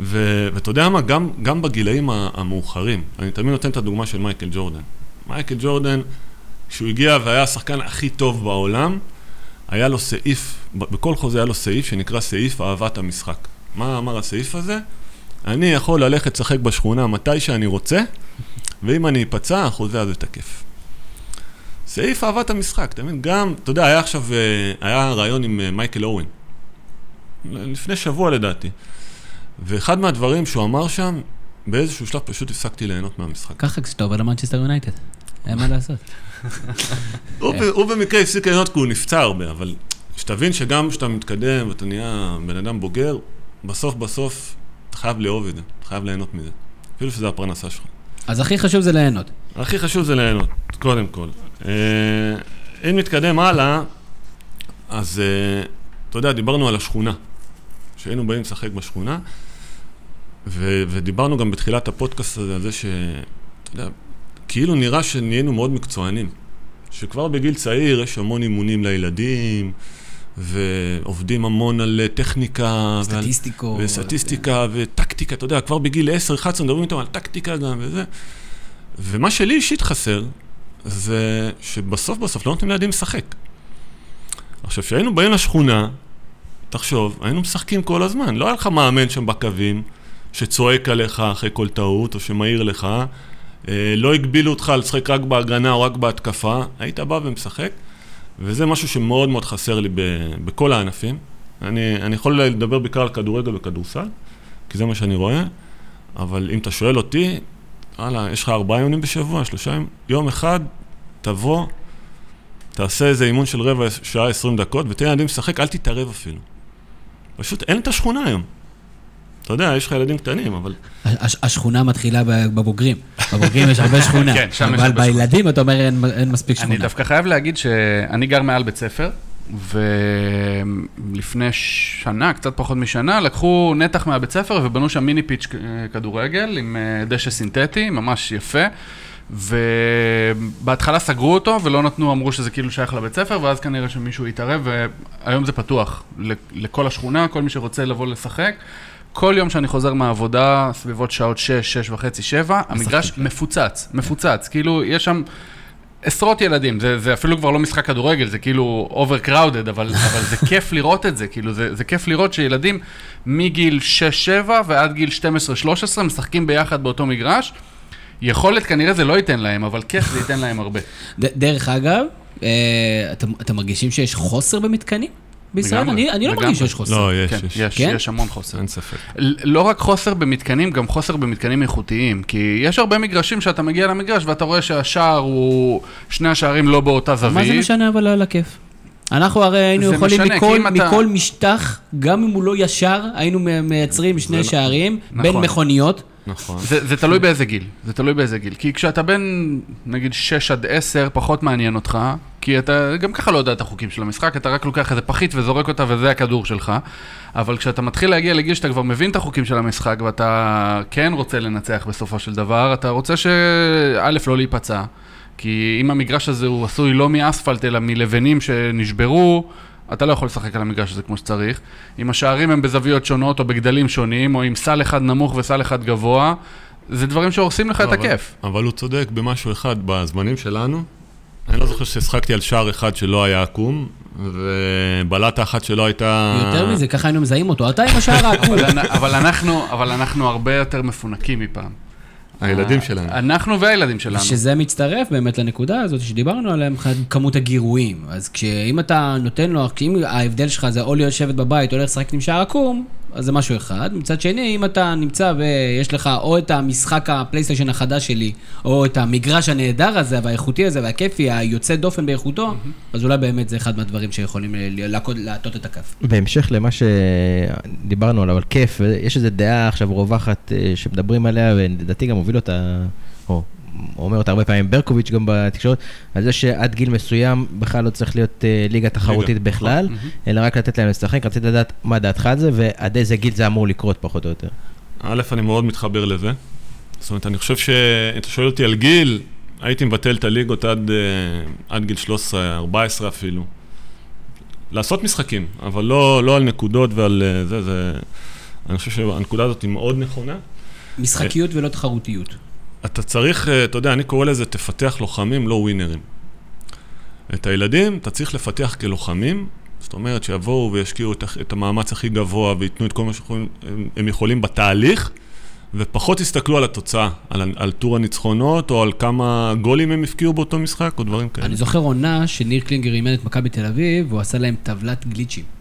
ו- ואתה יודע מה, גם, גם בגילאים המאוחרים, אני תמיד נותן את הדוגמה של מייקל ג'ורדן. מייקל ג'ורדן, כשהוא הגיע והיה השחקן הכי טוב בעולם, היה לו סעיף, בכל חוזה היה לו סעיף שנקרא סעיף אהבת המשחק. מה אמר הסעיף הזה? אני יכול ללכת לשחק בשכונה מתי שאני רוצה, ואם אני אפצע, החוזה הזה תקף. סעיף אהבת המשחק, אתה מבין? גם, אתה יודע, היה עכשיו, אה, היה רעיון עם אה, מייקל אורן. לפני שבוע לדעתי. ואחד מהדברים שהוא אמר שם, באיזשהו שלב פשוט הפסקתי ליהנות מהמשחק. ככה כשאתה עובר למנצ'סטר יונייטד. אין מה לעשות. הוא במקרה הפסיק ליהנות כי הוא נפצע הרבה, אבל שתבין שגם כשאתה מתקדם ואתה נהיה בן אדם בוגר, בסוף בסוף אתה חייב לאהוב את זה, אתה חייב ליהנות מזה. אפילו שזה הפרנסה שלך. אז הכי חשוב זה ליהנות. הכי חשוב זה ליהנות, קודם כל. אה, אם נתקדם הלאה, אז אה, אתה יודע, דיברנו על השכונה. שהיינו באים לשחק בשכונה, ו- ודיברנו גם בתחילת הפודקאסט הזה על זה ש... אתה יודע, כאילו נראה שנהיינו מאוד מקצוענים. שכבר בגיל צעיר יש המון אימונים לילדים, ועובדים המון על אה, טכניקה. ועל- סטטיסטיקות. וסטטיסטיקה וטקטיקה, אתה יודע, כבר בגיל 10-11 מדברים איתם על טקטיקה גם וזה. ומה שלי אישית חסר, זה שבסוף בסוף לא נותנים לילדים לשחק. עכשיו, כשהיינו באים לשכונה, תחשוב, היינו משחקים כל הזמן. לא היה לך מאמן שם בקווים, שצועק עליך אחרי כל טעות, או שמעיר לך. אה, לא הגבילו אותך לשחק רק בהגנה או רק בהתקפה. היית בא ומשחק, וזה משהו שמאוד מאוד חסר לי ב- בכל הענפים. אני, אני יכול לדבר בעיקר על כדורגל וכדורסל, כי זה מה שאני רואה, אבל אם אתה שואל אותי, וואלה, יש לך ארבעה ימים בשבוע, שלושה ימים, יום אחד, תבוא, תעשה איזה אימון של רבע שעה, עשרים דקות, ותן לילדים לשחק, אל תתערב אפילו. פשוט אין את השכונה היום. אתה יודע, יש לך ילדים קטנים, אבל... הש- השכונה מתחילה בבוגרים. בבוגרים יש הרבה שכונה. כן, שם יש אבל הרבה שכונה. בילדים אתה אומר אין- אין מספיק אני שכונה. דווקא חייב להגיד שאני גר מעל בית ספר, ולפני שנה, קצת פחות משנה, לקחו נתח מהבית ספר ובנו שם מיני פיץ' כדורגל עם אה, דשא סינתטי, ממש יפה. ובהתחלה סגרו אותו ולא נתנו, אמרו שזה כאילו שייך לבית ספר, ואז כנראה שמישהו התערב, והיום זה פתוח ל- לכל השכונה, כל מי שרוצה לבוא לשחק. כל יום שאני חוזר מהעבודה, סביבות שעות 6, 6 וחצי, 7, המגרש מפוצץ, מפוצץ. כאילו, יש שם עשרות ילדים, זה, זה אפילו כבר לא משחק כדורגל, זה כאילו overcrowded, אבל, אבל זה כיף לראות את זה, כאילו, זה, זה כיף לראות שילדים מגיל 6-7 ועד גיל 12-13 משחקים ביחד באותו מגרש. יכולת כנראה זה לא ייתן להם, אבל כיף זה ייתן להם הרבה. ד- דרך אגב, אה, אתם אתם מרגישים שיש חוסר במתקנים בישראל? אני אני לא. מרגיש שיש חוסר. לא, יש, כן, יש. יש, כן? יש המון חוסר. אין ספק. לא רק חוסר במתקנים, גם חוסר במתקנים איכותיים. כי יש הרבה מגרשים שאתה מגיע למגרש ואתה רואה שהשער הוא... שני השערים לא באותה זווית. מה זה משנה אבל על הכיף? אנחנו הרי היינו יכולים משנה, מכל, אתה- מכל משטח, גם אם הוא לא ישר, היינו מייצרים שני לא- שערים בין נכון. מכוניות. נכון. זה, זה תלוי באיזה גיל, זה תלוי באיזה גיל. כי כשאתה בן, נגיד 6 עד 10, פחות מעניין אותך, כי אתה גם ככה לא יודע את החוקים של המשחק, אתה רק לוקח איזה פחית וזורק אותה וזה הכדור שלך. אבל כשאתה מתחיל להגיע לגיל שאתה כבר מבין את החוקים של המשחק ואתה כן רוצה לנצח בסופו של דבר, אתה רוצה שא', לא להיפצע. כי אם המגרש הזה הוא עשוי לא מאספלט אלא מלבנים שנשברו, אתה לא יכול לשחק על המגרש הזה כמו שצריך. אם השערים הם בזוויות שונות או בגדלים שונים, או עם סל אחד נמוך וסל אחד גבוה, זה דברים שהורסים לך את לא, אבל- הכיף. אבל הוא צודק במשהו אחד, בזמנים שלנו, אני לא זוכר שהשחקתי על שער אחד שלא היה עקום, ובלטה אחת שלא הייתה... יותר מזה, ככה היינו מזהים אותו. אתה עם השער העקום. אבל, אנ- אבל, אנחנו, אבל אנחנו הרבה יותר מפונקים מפעם. הילדים שלנו. אנחנו והילדים שלנו. שזה מצטרף באמת לנקודה הזאת שדיברנו עליה, מבחינת כמות הגירויים. אז כשאם אתה נותן לו, אם ההבדל שלך זה או לשבת בבית או לשחק עם שער עקום, אז זה משהו אחד. מצד שני, אם אתה נמצא ויש לך או את המשחק הפלייסטיישן החדש שלי, או את המגרש הנהדר הזה והאיכותי הזה והכיפי, היוצא דופן באיכותו, אז אולי באמת זה אחד מהדברים שיכולים להטות את הכף. בהמשך למה שדיברנו עליו, על כיף, יש איזו דעה עכשיו רווחת אה, שמדברים עליה, ולדעתי גם הוביל אותה, או אומר אותה הרבה פעמים ברקוביץ' גם בתקשורת, על זה שעד גיל מסוים בכלל לא צריך להיות אה, ליגה תחרותית בכלל, אלא רק לתת להם לשחק. רציתי לדעת מה דעתך על זה, ועד איזה גיל זה אמור לקרות פחות או יותר. א', אני מאוד מתחבר לזה. זאת אומרת, אני חושב שאם אתה שואל אותי על גיל, הייתי מבטל את הליגות עד, אה, עד גיל 13, 14 אפילו. לעשות משחקים, אבל לא, לא על נקודות ועל אה, זה, זה... אני חושב שהנקודה הזאת היא מאוד נכונה. משחקיות ולא תחרותיות. אתה צריך, אה, אתה יודע, אני קורא לזה תפתח לוחמים, לא ווינרים. את הילדים אתה צריך לפתח כלוחמים, זאת אומרת שיבואו וישקיעו את, את המאמץ הכי גבוה וייתנו את כל מה שהם הם יכולים בתהליך, ופחות יסתכלו על התוצאה, על, על טור הניצחונות, או על כמה גולים הם הפקיעו באותו משחק, או דברים כאלה. אני זוכר עונה שניר קלינגר אימן את מכבי תל אביב, והוא עשה להם טבלת גליצ'ים.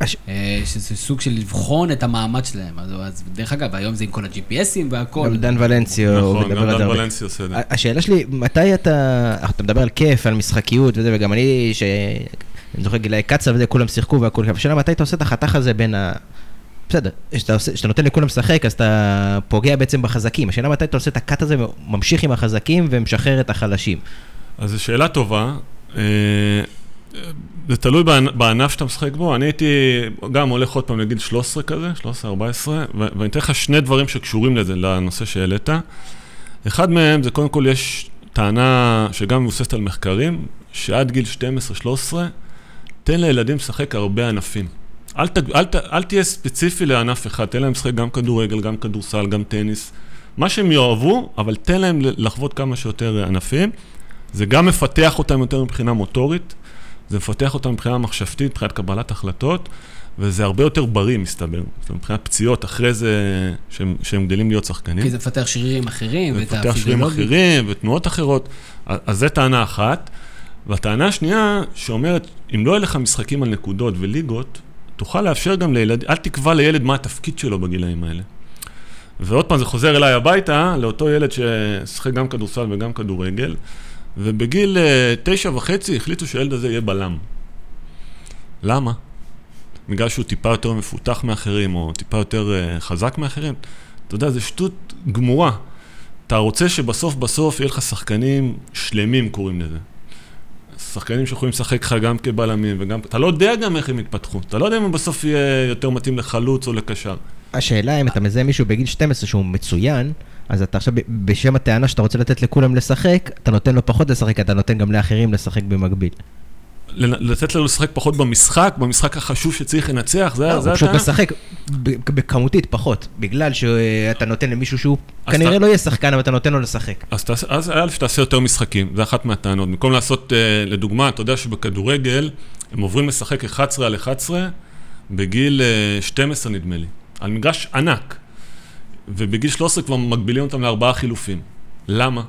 הש- אה, שזה סוג של לבחון את המאמץ שלהם. אז, אז דרך אגב, היום זה עם כל ה-GPSים והכל. גם דן ולנסיו נכון, גם דן הרבה. ולנסי עושה את זה. השאלה שלי, מתי אתה, אתה מדבר על כיף, על משחקיות וזה, וגם אני, ש... אני זוכר גילאי קצב וזה, כולם שיחקו והכול, אבל השאלה מתי אתה עושה את החתך הזה בין ה... בסדר, כשאתה נותן לכולם לשחק, אז אתה פוגע בעצם בחזקים. השאלה מתי אתה עושה את הקאט הזה וממשיך עם החזקים ומשחרר את החלשים. אז זו שאלה טובה. זה תלוי בענ- בענף שאתה משחק בו. אני הייתי גם הולך עוד פעם לגיל 13 כזה, 13-14, ו- ואני אתן לך שני דברים שקשורים לזה, לנושא שהעלית. אחד מהם זה קודם כל יש טענה שגם מבוססת על מחקרים, שעד גיל 12-13, תן לילדים לשחק הרבה ענפים. אל, ת, אל, ת, אל תהיה ספציפי לענף אחד, תן להם לשחק גם כדורגל, גם כדורסל, גם טניס. מה שהם יאהבו, אבל תן להם לחוות כמה שיותר ענפים. זה גם מפתח אותם יותר מבחינה מוטורית, זה מפתח אותם מבחינה מחשבתית, מבחינת קבלת החלטות, וזה הרבה יותר בריא, מסתבר. זאת אומרת, מבחינת פציעות, אחרי זה שהם, שהם גדלים להיות שחקנים. כי זה מפתח שרירים אחרים, ואת ומפתח שרירים הפיזיולוגיה. אחרים ותנועות אחרות. אז זו טענה אחת. והטענה השנייה, שאומרת, אם לא יהיו לך משחקים על נקודות וליגות, תוכל לאפשר גם לילד, אל תקבע לילד מה התפקיד שלו בגילאים האלה. ועוד פעם, זה חוזר אליי הביתה, לאותו ילד ששיחק גם כדורסל וגם כדורגל, ובגיל אה, תשע וחצי החליטו שהילד הזה יהיה בלם. למה? בגלל שהוא טיפה יותר מפותח מאחרים, או טיפה יותר אה, חזק מאחרים? אתה יודע, זו שטות גמורה. אתה רוצה שבסוף בסוף יהיה לך שחקנים שלמים, קוראים לזה. שחקנים שיכולים לשחק לך גם כבלמים וגם... אתה לא יודע גם איך הם יתפתחו. אתה לא יודע אם הוא בסוף יהיה יותר מתאים לחלוץ או לקשר. השאלה אם אתה מזהה מישהו בגיל 12 שהוא מצוין, אז אתה עכשיו, בשם הטענה שאתה רוצה לתת לכולם לשחק, אתה נותן לו פחות לשחק, אתה נותן גם לאחרים לשחק במקביל. לתת לו לשחק פחות במשחק, במשחק החשוב שצריך לנצח, זה, לא, זה הוא פשוט הטענה? משחק בכמותית פחות, בגלל שאתה נותן למישהו שהוא כנראה לא יהיה שחקן, אבל אתה נותן לו לשחק. אז, תעשה, אז א', שתעשה יותר משחקים, זה אחת מהטענות. במקום לעשות, אה, לדוגמה, אתה יודע שבכדורגל הם עוברים לשחק 11 על 11 בגיל אה, 12 נדמה לי, על מגרש ענק. ובגיל 13 כבר מגבילים אותם לארבעה חילופים. למה?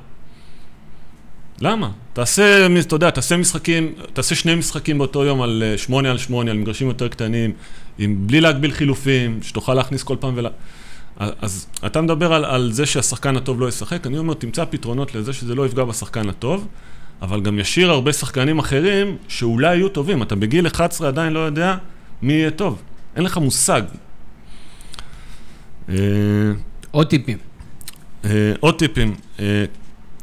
למה? תעשה, אתה יודע, תעשה משחקים, תעשה שני משחקים באותו יום על אה, 8 על 8, על מגרשים יותר קטנים, עם, בלי להגביל חילופים, שתוכל להכניס כל פעם ול... אז אתה מדבר על, על זה שהשחקן הטוב לא ישחק, אני אומר, תמצא פתרונות לזה שזה לא יפגע בשחקן הטוב, אבל גם ישאיר הרבה שחקנים אחרים שאולי יהיו טובים. אתה בגיל 11 עדיין לא יודע מי יהיה טוב. אין לך מושג. עוד טיפים. אה, עוד טיפים. אה,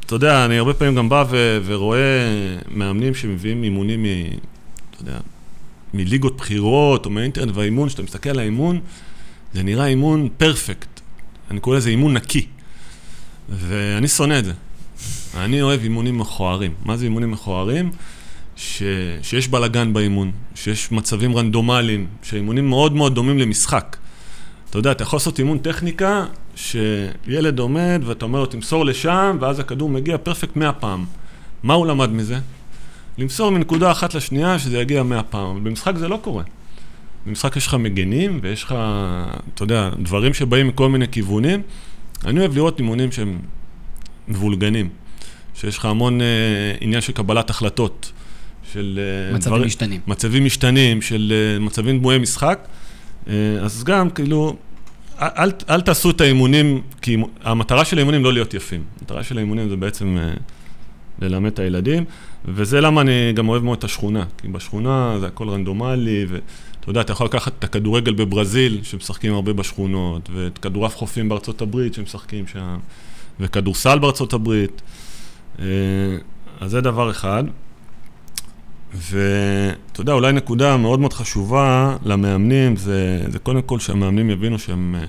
אתה יודע, אני הרבה פעמים גם בא ו- ורואה מאמנים שמביאים אימונים מ... אתה יודע, מליגות בחירות או מהאינטרנט, והאימון, כשאתה מסתכל על האימון, זה נראה אימון פרפקט. אני קורא לזה אימון נקי. ואני שונא את זה. אני אוהב אימונים מכוערים. מה זה אימונים מכוערים? ש... שיש בלאגן באימון, שיש מצבים רנדומליים, שהאימונים מאוד מאוד דומים למשחק. אתה יודע, אתה יכול לעשות אימון טכניקה, שילד עומד ואתה אומר לו, תמסור לשם, ואז הכדור מגיע פרפקט 100 פעם. מה הוא למד מזה? למסור מנקודה אחת לשנייה, שזה יגיע 100 פעם. אבל במשחק זה לא קורה. במשחק יש לך מגנים, ויש לך, אתה יודע, דברים שבאים מכל מיני כיוונים. אני אוהב לראות אימונים שהם מבולגנים. שיש לך המון אה, עניין של קבלת החלטות. של... אה, מצבים משתנים. מצבים משתנים, של אה, מצבים דמויי משחק. אה, אז גם, כאילו, אל, אל, תעשו את האימונים, כי המטרה של האימונים לא להיות יפים. המטרה של האימונים זה בעצם אה, ללמד את הילדים, וזה למה אני גם אוהב מאוד את השכונה. כי בשכונה זה הכל רנדומלי, ואתה יודע, אתה יכול לקחת את הכדורגל בברזיל, שמשחקים הרבה בשכונות, ואת כדורעף חופים בארצות הברית, שמשחקים שם, וכדורסל בארצות הברית. אה, אז זה דבר אחד. ואתה יודע, אולי נקודה מאוד מאוד חשובה למאמנים, זה, זה קודם כל שהמאמנים יבינו שהם, אה,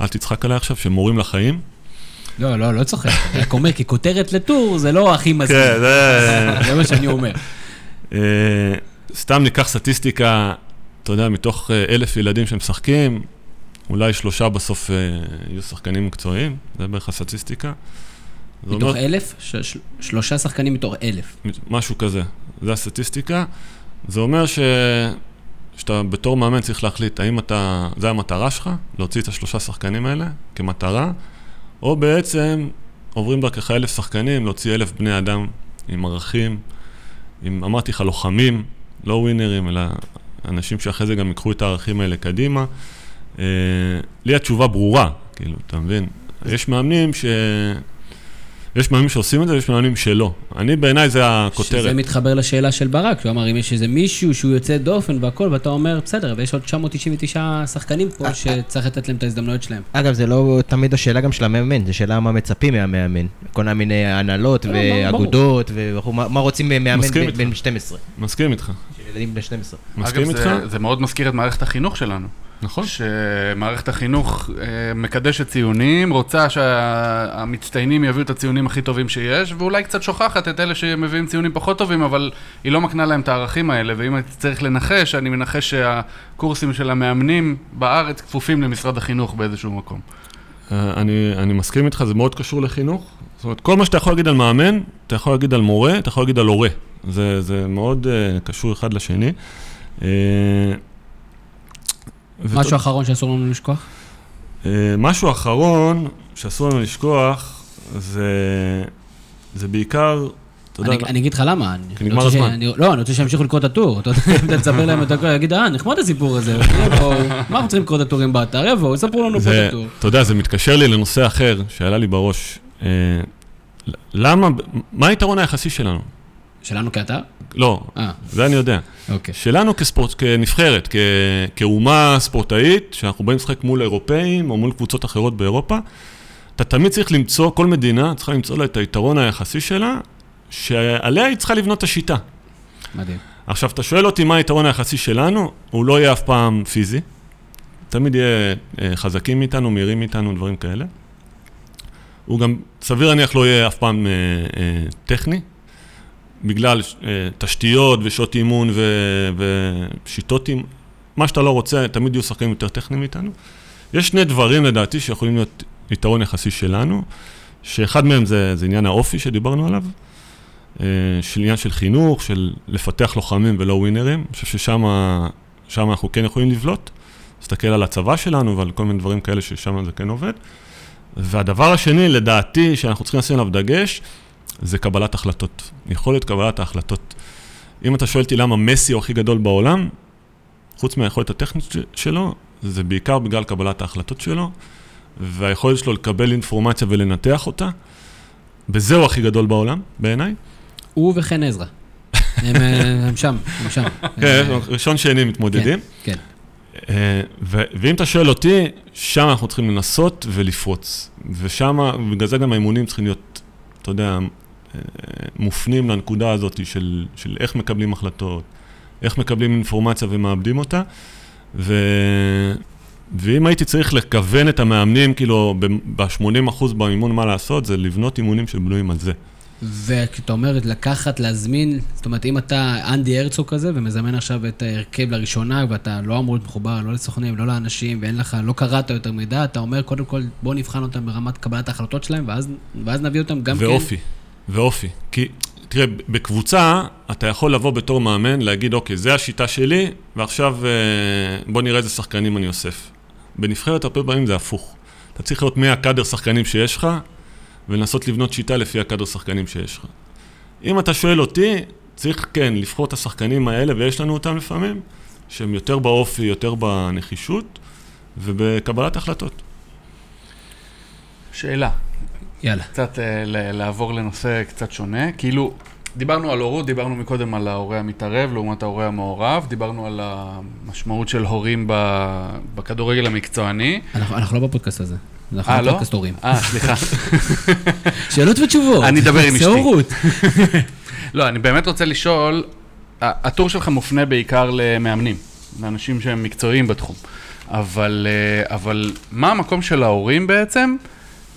אל תצחק עליי עכשיו, שהם מורים לחיים. לא, לא, לא צוחק. אני רק אומר, כי כותרת לטור זה לא הכי מזמין. כן, זה... זה מה שאני אומר. אה, סתם ניקח סטטיסטיקה, אתה יודע, מתוך אה, אלף ילדים שמשחקים, אולי שלושה בסוף יהיו שחקנים מקצועיים, זה בערך הסטטיסטיקה. מתוך אלף? שלושה שחקנים מתוך אלף. משהו כזה, זה הסטטיסטיקה. זה אומר ש... שאתה בתור מאמן צריך להחליט האם אתה, זה המטרה שלך, להוציא את השלושה שחקנים האלה כמטרה, או בעצם עוברים דרכך אלף שחקנים, להוציא אלף בני אדם עם ערכים, עם, אמרתי לך, לוחמים, לא ווינרים, אלא אנשים שאחרי זה גם ייקחו את הערכים האלה קדימה. אה, לי התשובה ברורה, כאילו, אתה מבין? יש מאמנים ש... יש מאמנים שעושים את זה, יש מאמנים שלא. אני, בעיניי זה הכותרת. שזה מתחבר לשאלה של ברק, שהוא אמר, אם יש איזה מישהו שהוא יוצא דופן והכל, ואתה אומר, בסדר, ויש עוד 999 שחקנים פה שצריך לתת להם את ההזדמנויות שלהם. אגב, זה לא תמיד השאלה גם של המאמן, זו שאלה מה מצפים מהמאמן. כל מיני הנהלות ברור. ואגודות, מה רוצים מסכים בן- איתך. בן 12, מסכים איתך. של ילדים בני 12. מסכים איתך? זה, זה מאוד מזכיר את מערכת החינוך שלנו. נכון. שמערכת החינוך אה, מקדשת ציונים, רוצה שהמצטיינים יביאו את הציונים הכי טובים שיש, ואולי קצת שוכחת את אלה שמביאים ציונים פחות טובים, אבל היא לא מקנה להם את הערכים האלה, ואם הייתי צריך לנחש, אני מנחש שהקורסים של המאמנים בארץ כפופים למשרד החינוך באיזשהו מקום. אה, אני, אני מסכים איתך, זה מאוד קשור לחינוך. זאת אומרת, כל מה שאתה יכול להגיד על מאמן, אתה יכול להגיד על מורה, אתה יכול להגיד על הורה. זה, זה מאוד uh, קשור אחד לשני. Uh, משהו אחרון שאסור לנו לשכוח? Uh, משהו אחרון שאסור לנו לשכוח, זה, זה בעיקר, אתה יודע, אני אגיד לך למה. אני כי נגמר הזמן. לא, אני רוצה שימשיכו לקרוא את הטור. אתה יודע, אם אתה תספר להם את הכל, יגיד, אה, נחמד הסיפור הזה. מה אנחנו צריכים לקרוא את הטורים באתר? יבואו, יספרו לנו פה את הטור. אתה יודע, זה מתקשר לי לנושא אחר שעלה לי בראש. Uh, למה, מה היתרון היחסי שלנו? שלנו כאתר? לא, אה, זה אני יודע. אוקיי. שלנו כספורט, כנבחרת, כ, כאומה ספורטאית, שאנחנו באים לשחק מול אירופאים או מול קבוצות אחרות באירופה, אתה תמיד צריך למצוא, כל מדינה צריכה למצוא לה את היתרון היחסי שלה, שעליה היא צריכה לבנות את השיטה. מדהים. עכשיו, אתה שואל אותי מה היתרון היחסי שלנו, הוא לא יהיה אף פעם פיזי. תמיד יהיה אה, חזקים מאיתנו, מהירים מאיתנו, דברים כאלה. הוא גם, סביר להניח, לא יהיה אף פעם אה, אה, טכני, בגלל אה, תשתיות ושעות אימון ושיטות אימון. מה שאתה לא רוצה, תמיד יהיו שחקנים יותר טכניים מאיתנו. יש שני דברים, לדעתי, שיכולים להיות יתרון יחסי שלנו, שאחד מהם זה, זה עניין האופי שדיברנו עליו. אה, של עניין של חינוך, של לפתח לוחמים ולא ווינרים. אני חושב ששם שם אנחנו כן יכולים לבלוט. להסתכל על הצבא שלנו ועל כל מיני דברים כאלה ששם זה כן עובד. והדבר השני, לדעתי, שאנחנו צריכים לשים עליו דגש, זה קבלת החלטות. יכולת קבלת ההחלטות. אם אתה שואל אותי למה מסי הוא הכי גדול בעולם, חוץ מהיכולת הטכנית שלו, זה בעיקר בגלל קבלת ההחלטות שלו, והיכולת שלו לקבל אינפורמציה ולנתח אותה, וזהו הכי גדול בעולם, בעיניי. הוא וחן עזרא. הם אה, הם שם, הם שם. כן, אה, ראשון שני מתמודדים. כן. אה, ו- ואם אתה שואל אותי, שם אנחנו צריכים לנסות ולפרוץ. ושם, בגלל זה גם האימונים צריכים להיות, אתה יודע, אה, מופנים לנקודה הזאת של, של איך מקבלים החלטות, איך מקבלים אינפורמציה ומאבדים אותה. ו... ואם הייתי צריך לכוון את המאמנים, כאילו, ב-80% באימון מה לעשות, זה לבנות אימונים שבנויים על זה. וכשאתה אומר לקחת, להזמין, זאת אומרת, אם אתה אנדי הרצוג כזה ומזמן עכשיו את ההרכב לראשונה, ואתה לא אמור להיות מחובר לא לסוכנים, לא לאנשים, ואין לך, לא קראת יותר מידע, אתה אומר, קודם כל, בוא נבחן אותם ברמת קבלת ההחלטות שלהם, ואז, ואז נביא אותם גם ואופי, ואופי. כי, תראה, בקבוצה, אתה יכול לבוא בתור מאמן, להגיד, אוקיי, זה השיטה שלי, ועכשיו אה, בוא נראה איזה שחקנים אני אוסף. בנבחרת, הרבה פעמים זה הפוך. אתה צריך לראות מי הקאדר שחקנים שיש לך, ולנסות לבנות שיטה לפי הקאדר שחקנים שיש לך. אם אתה שואל אותי, צריך כן לבחור את השחקנים האלה, ויש לנו אותם לפעמים, שהם יותר באופי, יותר בנחישות, ובקבלת החלטות. שאלה. יאללה. קצת אה, לעבור לנושא קצת שונה. כאילו, דיברנו על הורות, דיברנו מקודם על ההורה המתערב לעומת ההורה המעורב, דיברנו על המשמעות של הורים בכדורגל המקצועני. אנחנו, אנחנו לא בפודקאסט הזה. אנחנו אה, לא? בפודקאסט הורים. אה, סליחה. שאלות ותשובות. אני אדבר עם זה אשתי. הורות. לא, אני באמת רוצה לשאול, הטור שלך מופנה בעיקר למאמנים, לאנשים שהם מקצועיים בתחום. אבל, אה, אבל מה המקום של ההורים בעצם?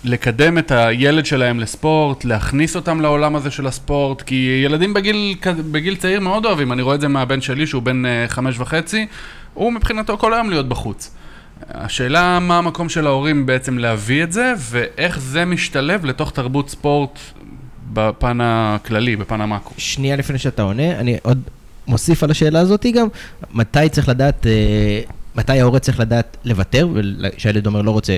לקדם את הילד שלהם לספורט, להכניס אותם לעולם הזה של הספורט, כי ילדים בגיל, בגיל צעיר מאוד אוהבים, אני רואה את זה מהבן שלי שהוא בן אה, חמש וחצי, הוא מבחינתו כל היום להיות בחוץ. השאלה מה המקום של ההורים בעצם להביא את זה, ואיך זה משתלב לתוך תרבות ספורט בפן הכללי, בפן המאקרו. שנייה לפני שאתה עונה, אני עוד מוסיף על השאלה הזאת גם, מתי צריך לדעת, אה, מתי ההורה צריך לדעת לוותר, שהילד אומר לא רוצה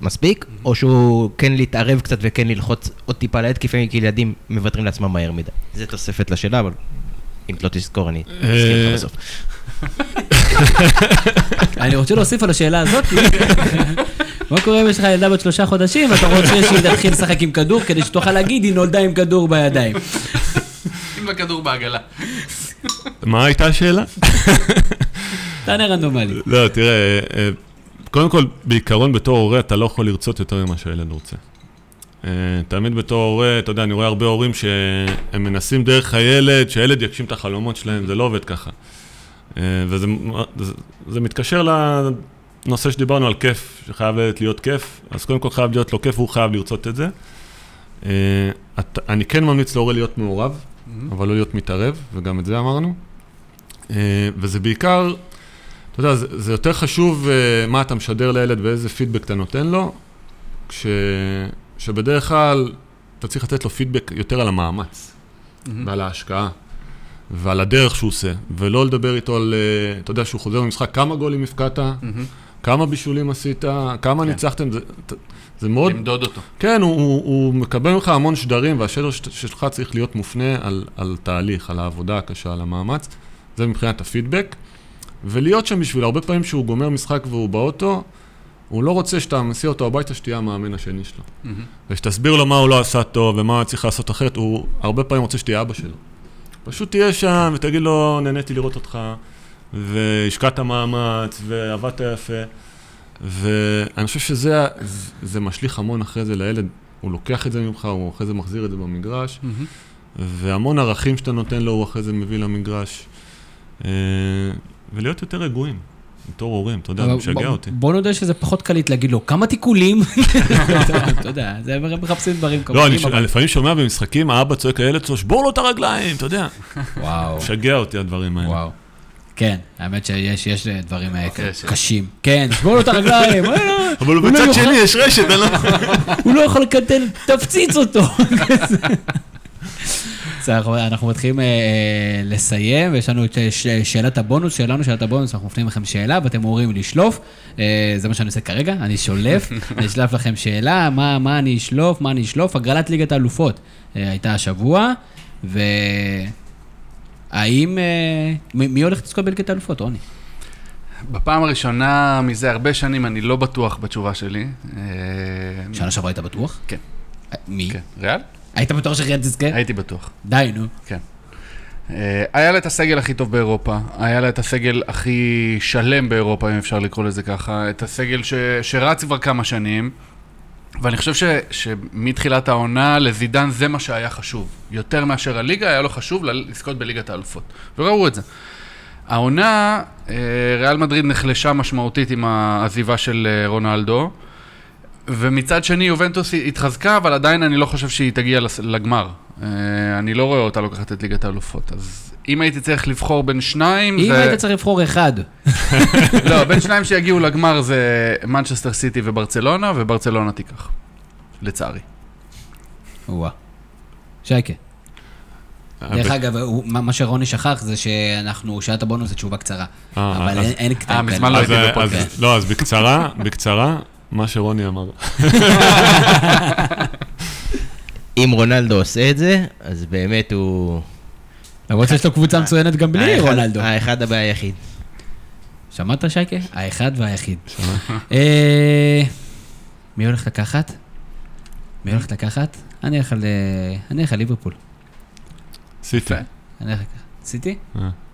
מספיק, או שהוא כן להתערב קצת וכן ללחוץ עוד טיפה ליד, כי לפעמים ילדים מוותרים לעצמם מהר מדי. זה תוספת לשאלה, אבל אם לא תזכור, אני אזכיר לך בסוף. אני רוצה להוסיף על השאלה הזאת. מה קורה אם יש לך ילדה בת שלושה חודשים, ואתה רוצה שהיא תתחיל לשחק עם כדור, כדי שתוכל להגיד, היא נולדה עם כדור בידיים. עם הכדור בעגלה. מה הייתה השאלה? תענה רנדומלי. לא, תראה, אה, קודם כל, בעיקרון בתור הורה אתה לא יכול לרצות יותר ממה שהילד רוצה. אה, תמיד בתור הורה, אתה יודע, אני רואה הרבה הורים שהם מנסים דרך הילד, שהילד יגשים את החלומות שלהם, זה לא עובד ככה. אה, וזה זה, זה מתקשר לנושא שדיברנו על כיף, שחייב להיות כיף, אז קודם כל חייב להיות לו כיף והוא חייב לרצות את זה. את, אני כן ממליץ להורה להיות מעורב, mm-hmm. אבל לא להיות מתערב, וגם את זה אמרנו. וזה בעיקר... אתה יודע, זה, זה יותר חשוב uh, מה אתה משדר לילד ואיזה פידבק אתה נותן לו, כש, שבדרך כלל אתה צריך לתת לו פידבק יותר על המאמץ, mm-hmm. ועל ההשקעה, ועל הדרך שהוא עושה, ולא לדבר איתו על, uh, אתה יודע, שהוא חוזר במשחק, כמה גולים הפקעת, mm-hmm. כמה בישולים עשית, כמה כן. ניצחתם, זה, זה מאוד... למדוד אותו. כן, הוא, הוא, הוא מקבל ממך המון שדרים, והשדר שלך צריך להיות מופנה על, על תהליך, על העבודה הקשה, על המאמץ. זה מבחינת הפידבק. ולהיות שם בשביל הרבה פעמים שהוא גומר משחק והוא באוטו, הוא לא רוצה שאתה מסיע אותו הביתה שתהיה המאמן השני שלו. Mm-hmm. ושתסביר לו מה הוא לא עשה טוב ומה הוא צריך לעשות אחרת, הוא הרבה פעמים רוצה שתהיה אבא שלו. פשוט תהיה שם ותגיד לו, נהניתי לראות אותך, והשקעת מאמץ, ועבדת יפה. ואני חושב שזה זה משליך המון אחרי זה לילד, הוא לוקח את זה ממך, הוא אחרי זה מחזיר את זה במגרש, mm-hmm. והמון ערכים שאתה נותן לו, הוא אחרי זה מביא למגרש. אה, ולהיות יותר רגועים. בתור הורים, אתה יודע, זה משגע אותי. בוא נודה שזה פחות קליט להגיד לו, כמה תיקולים? אתה יודע, זה מחפשים דברים לא, אני לפעמים שומע במשחקים, האבא צועק לילד שלו, שבור לו את הרגליים, אתה יודע. וואו. משגע אותי הדברים האלה. וואו. כן, האמת שיש דברים אוקיי, קשים. כן, שבור לו את הרגליים. אבל בצד לא שלי יש רשת, אני לא... הוא לא יכול לקטן, תפציץ אותו. אנחנו מתחילים אה, אה, לסיים, ויש לנו את אה, שאלת הבונוס שלנו, שאלת הבונוס, אנחנו מפנים לכם שאלה, ואתם אמורים לשלוף. זה מה שאני עושה כרגע, אני שולף, אני אשלף לכם שאלה, מה אני אשלוף, מה אני אשלוף. הגרלת ליגת האלופות הייתה השבוע, והאם... מי הולך לזכות בליגת האלופות, רוני? בפעם הראשונה מזה הרבה שנים אני לא בטוח בתשובה שלי. שנה שעברה היית בטוח? כן. מי? כן. ריאל? היית בטוח שריאל תזכה? הייתי בטוח. די, נו. כן. אה, היה לה את הסגל הכי טוב באירופה, היה לה את הסגל הכי שלם באירופה, אם אפשר לקרוא לזה ככה, את הסגל ש, שרץ כבר כמה שנים, ואני חושב ש, שמתחילת העונה לזידן זה מה שהיה חשוב. יותר מאשר הליגה, היה לו חשוב לזכות בליגת האלופות. וראו את זה. העונה, אה, ריאל מדריד נחלשה משמעותית עם העזיבה של אה, רונלדו. ומצד שני יובנטוס התחזקה, אבל עדיין אני לא חושב שהיא תגיע לגמר. אה, אני לא רואה אותה לוקחת את ליגת האלופות. אז אם הייתי צריך לבחור בין שניים, אם זה... היית צריך לבחור אחד. לא, בין שניים שיגיעו לגמר זה מנצ'סטר סיטי וברצלונה, וברצלונה תיקח. לצערי. וואה. שייקה. דרך אגב, מה שרוני שכח זה שאנחנו, שאלת הבונוס זה תשובה קצרה. אה, אבל אין קטעים כאלה. מזמן לא הייתי בפודקאסט. לא, אז בקצרה, בקצרה, מה שרוני אמר. אם רונלדו עושה את זה, אז באמת הוא... למרות שיש לו קבוצה מצוינת גם בלי רונלדו. האחד הבא היחיד. שמעת, שייקה? האחד והיחיד. אה, מי הולך לקחת? מי הולך לקחת? אני אלך על ליברפול. סיטי. אני אלך לקחת. סיטי?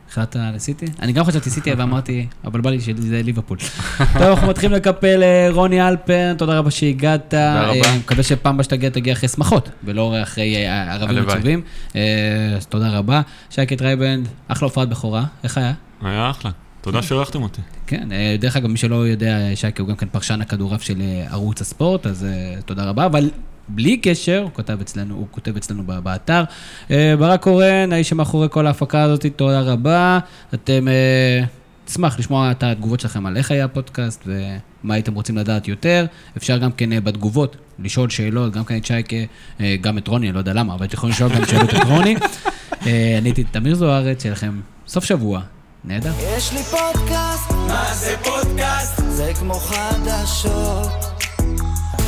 אה. החלטת לסיטי? אני גם חשבתי סיטי, ואמרתי, אבל בא לי שזה ליברפול. טוב, אנחנו מתחילים לקפל אה, רוני הלפרן, תודה רבה שהגעת. תודה רבה. אני מקווה שפעם הבאה שתגיע, תגיע אחרי שמחות, ולא אחרי אה, ערבים עצובים. אז תודה רבה. שייקה טריבנד, אחלה הופעת בכורה, איך היה? היה אחלה. תודה שאירחתם אותי. כן, דרך אגב, מי שלא יודע, שייקה הוא גם כן פרשן הכדורעף של ערוץ הספורט, אז תודה רבה. אבל בלי קשר, הוא כותב אצלנו, הוא כותב אצלנו באתר. אה, ברק קורן, האיש שמאחורי כל ההפקה הזאת, תודה רבה. אתם... אה, אשמח לשמוע את התגובות שלכם על איך היה הפודקאסט ומה הייתם רוצים לדעת יותר. אפשר גם כן אה, בתגובות לשאול שאלות, גם כן את שייקה, גם את רוני, אני לא יודע למה, אבל אתם יכולים לשאול גם שאלות את רוני. אני הייתי תמיר זוארץ, שיהיה לכם סוף שבוע. נהדר. יש לי פודקאסט, מה זה פודקאסט? זה כמו חדשות.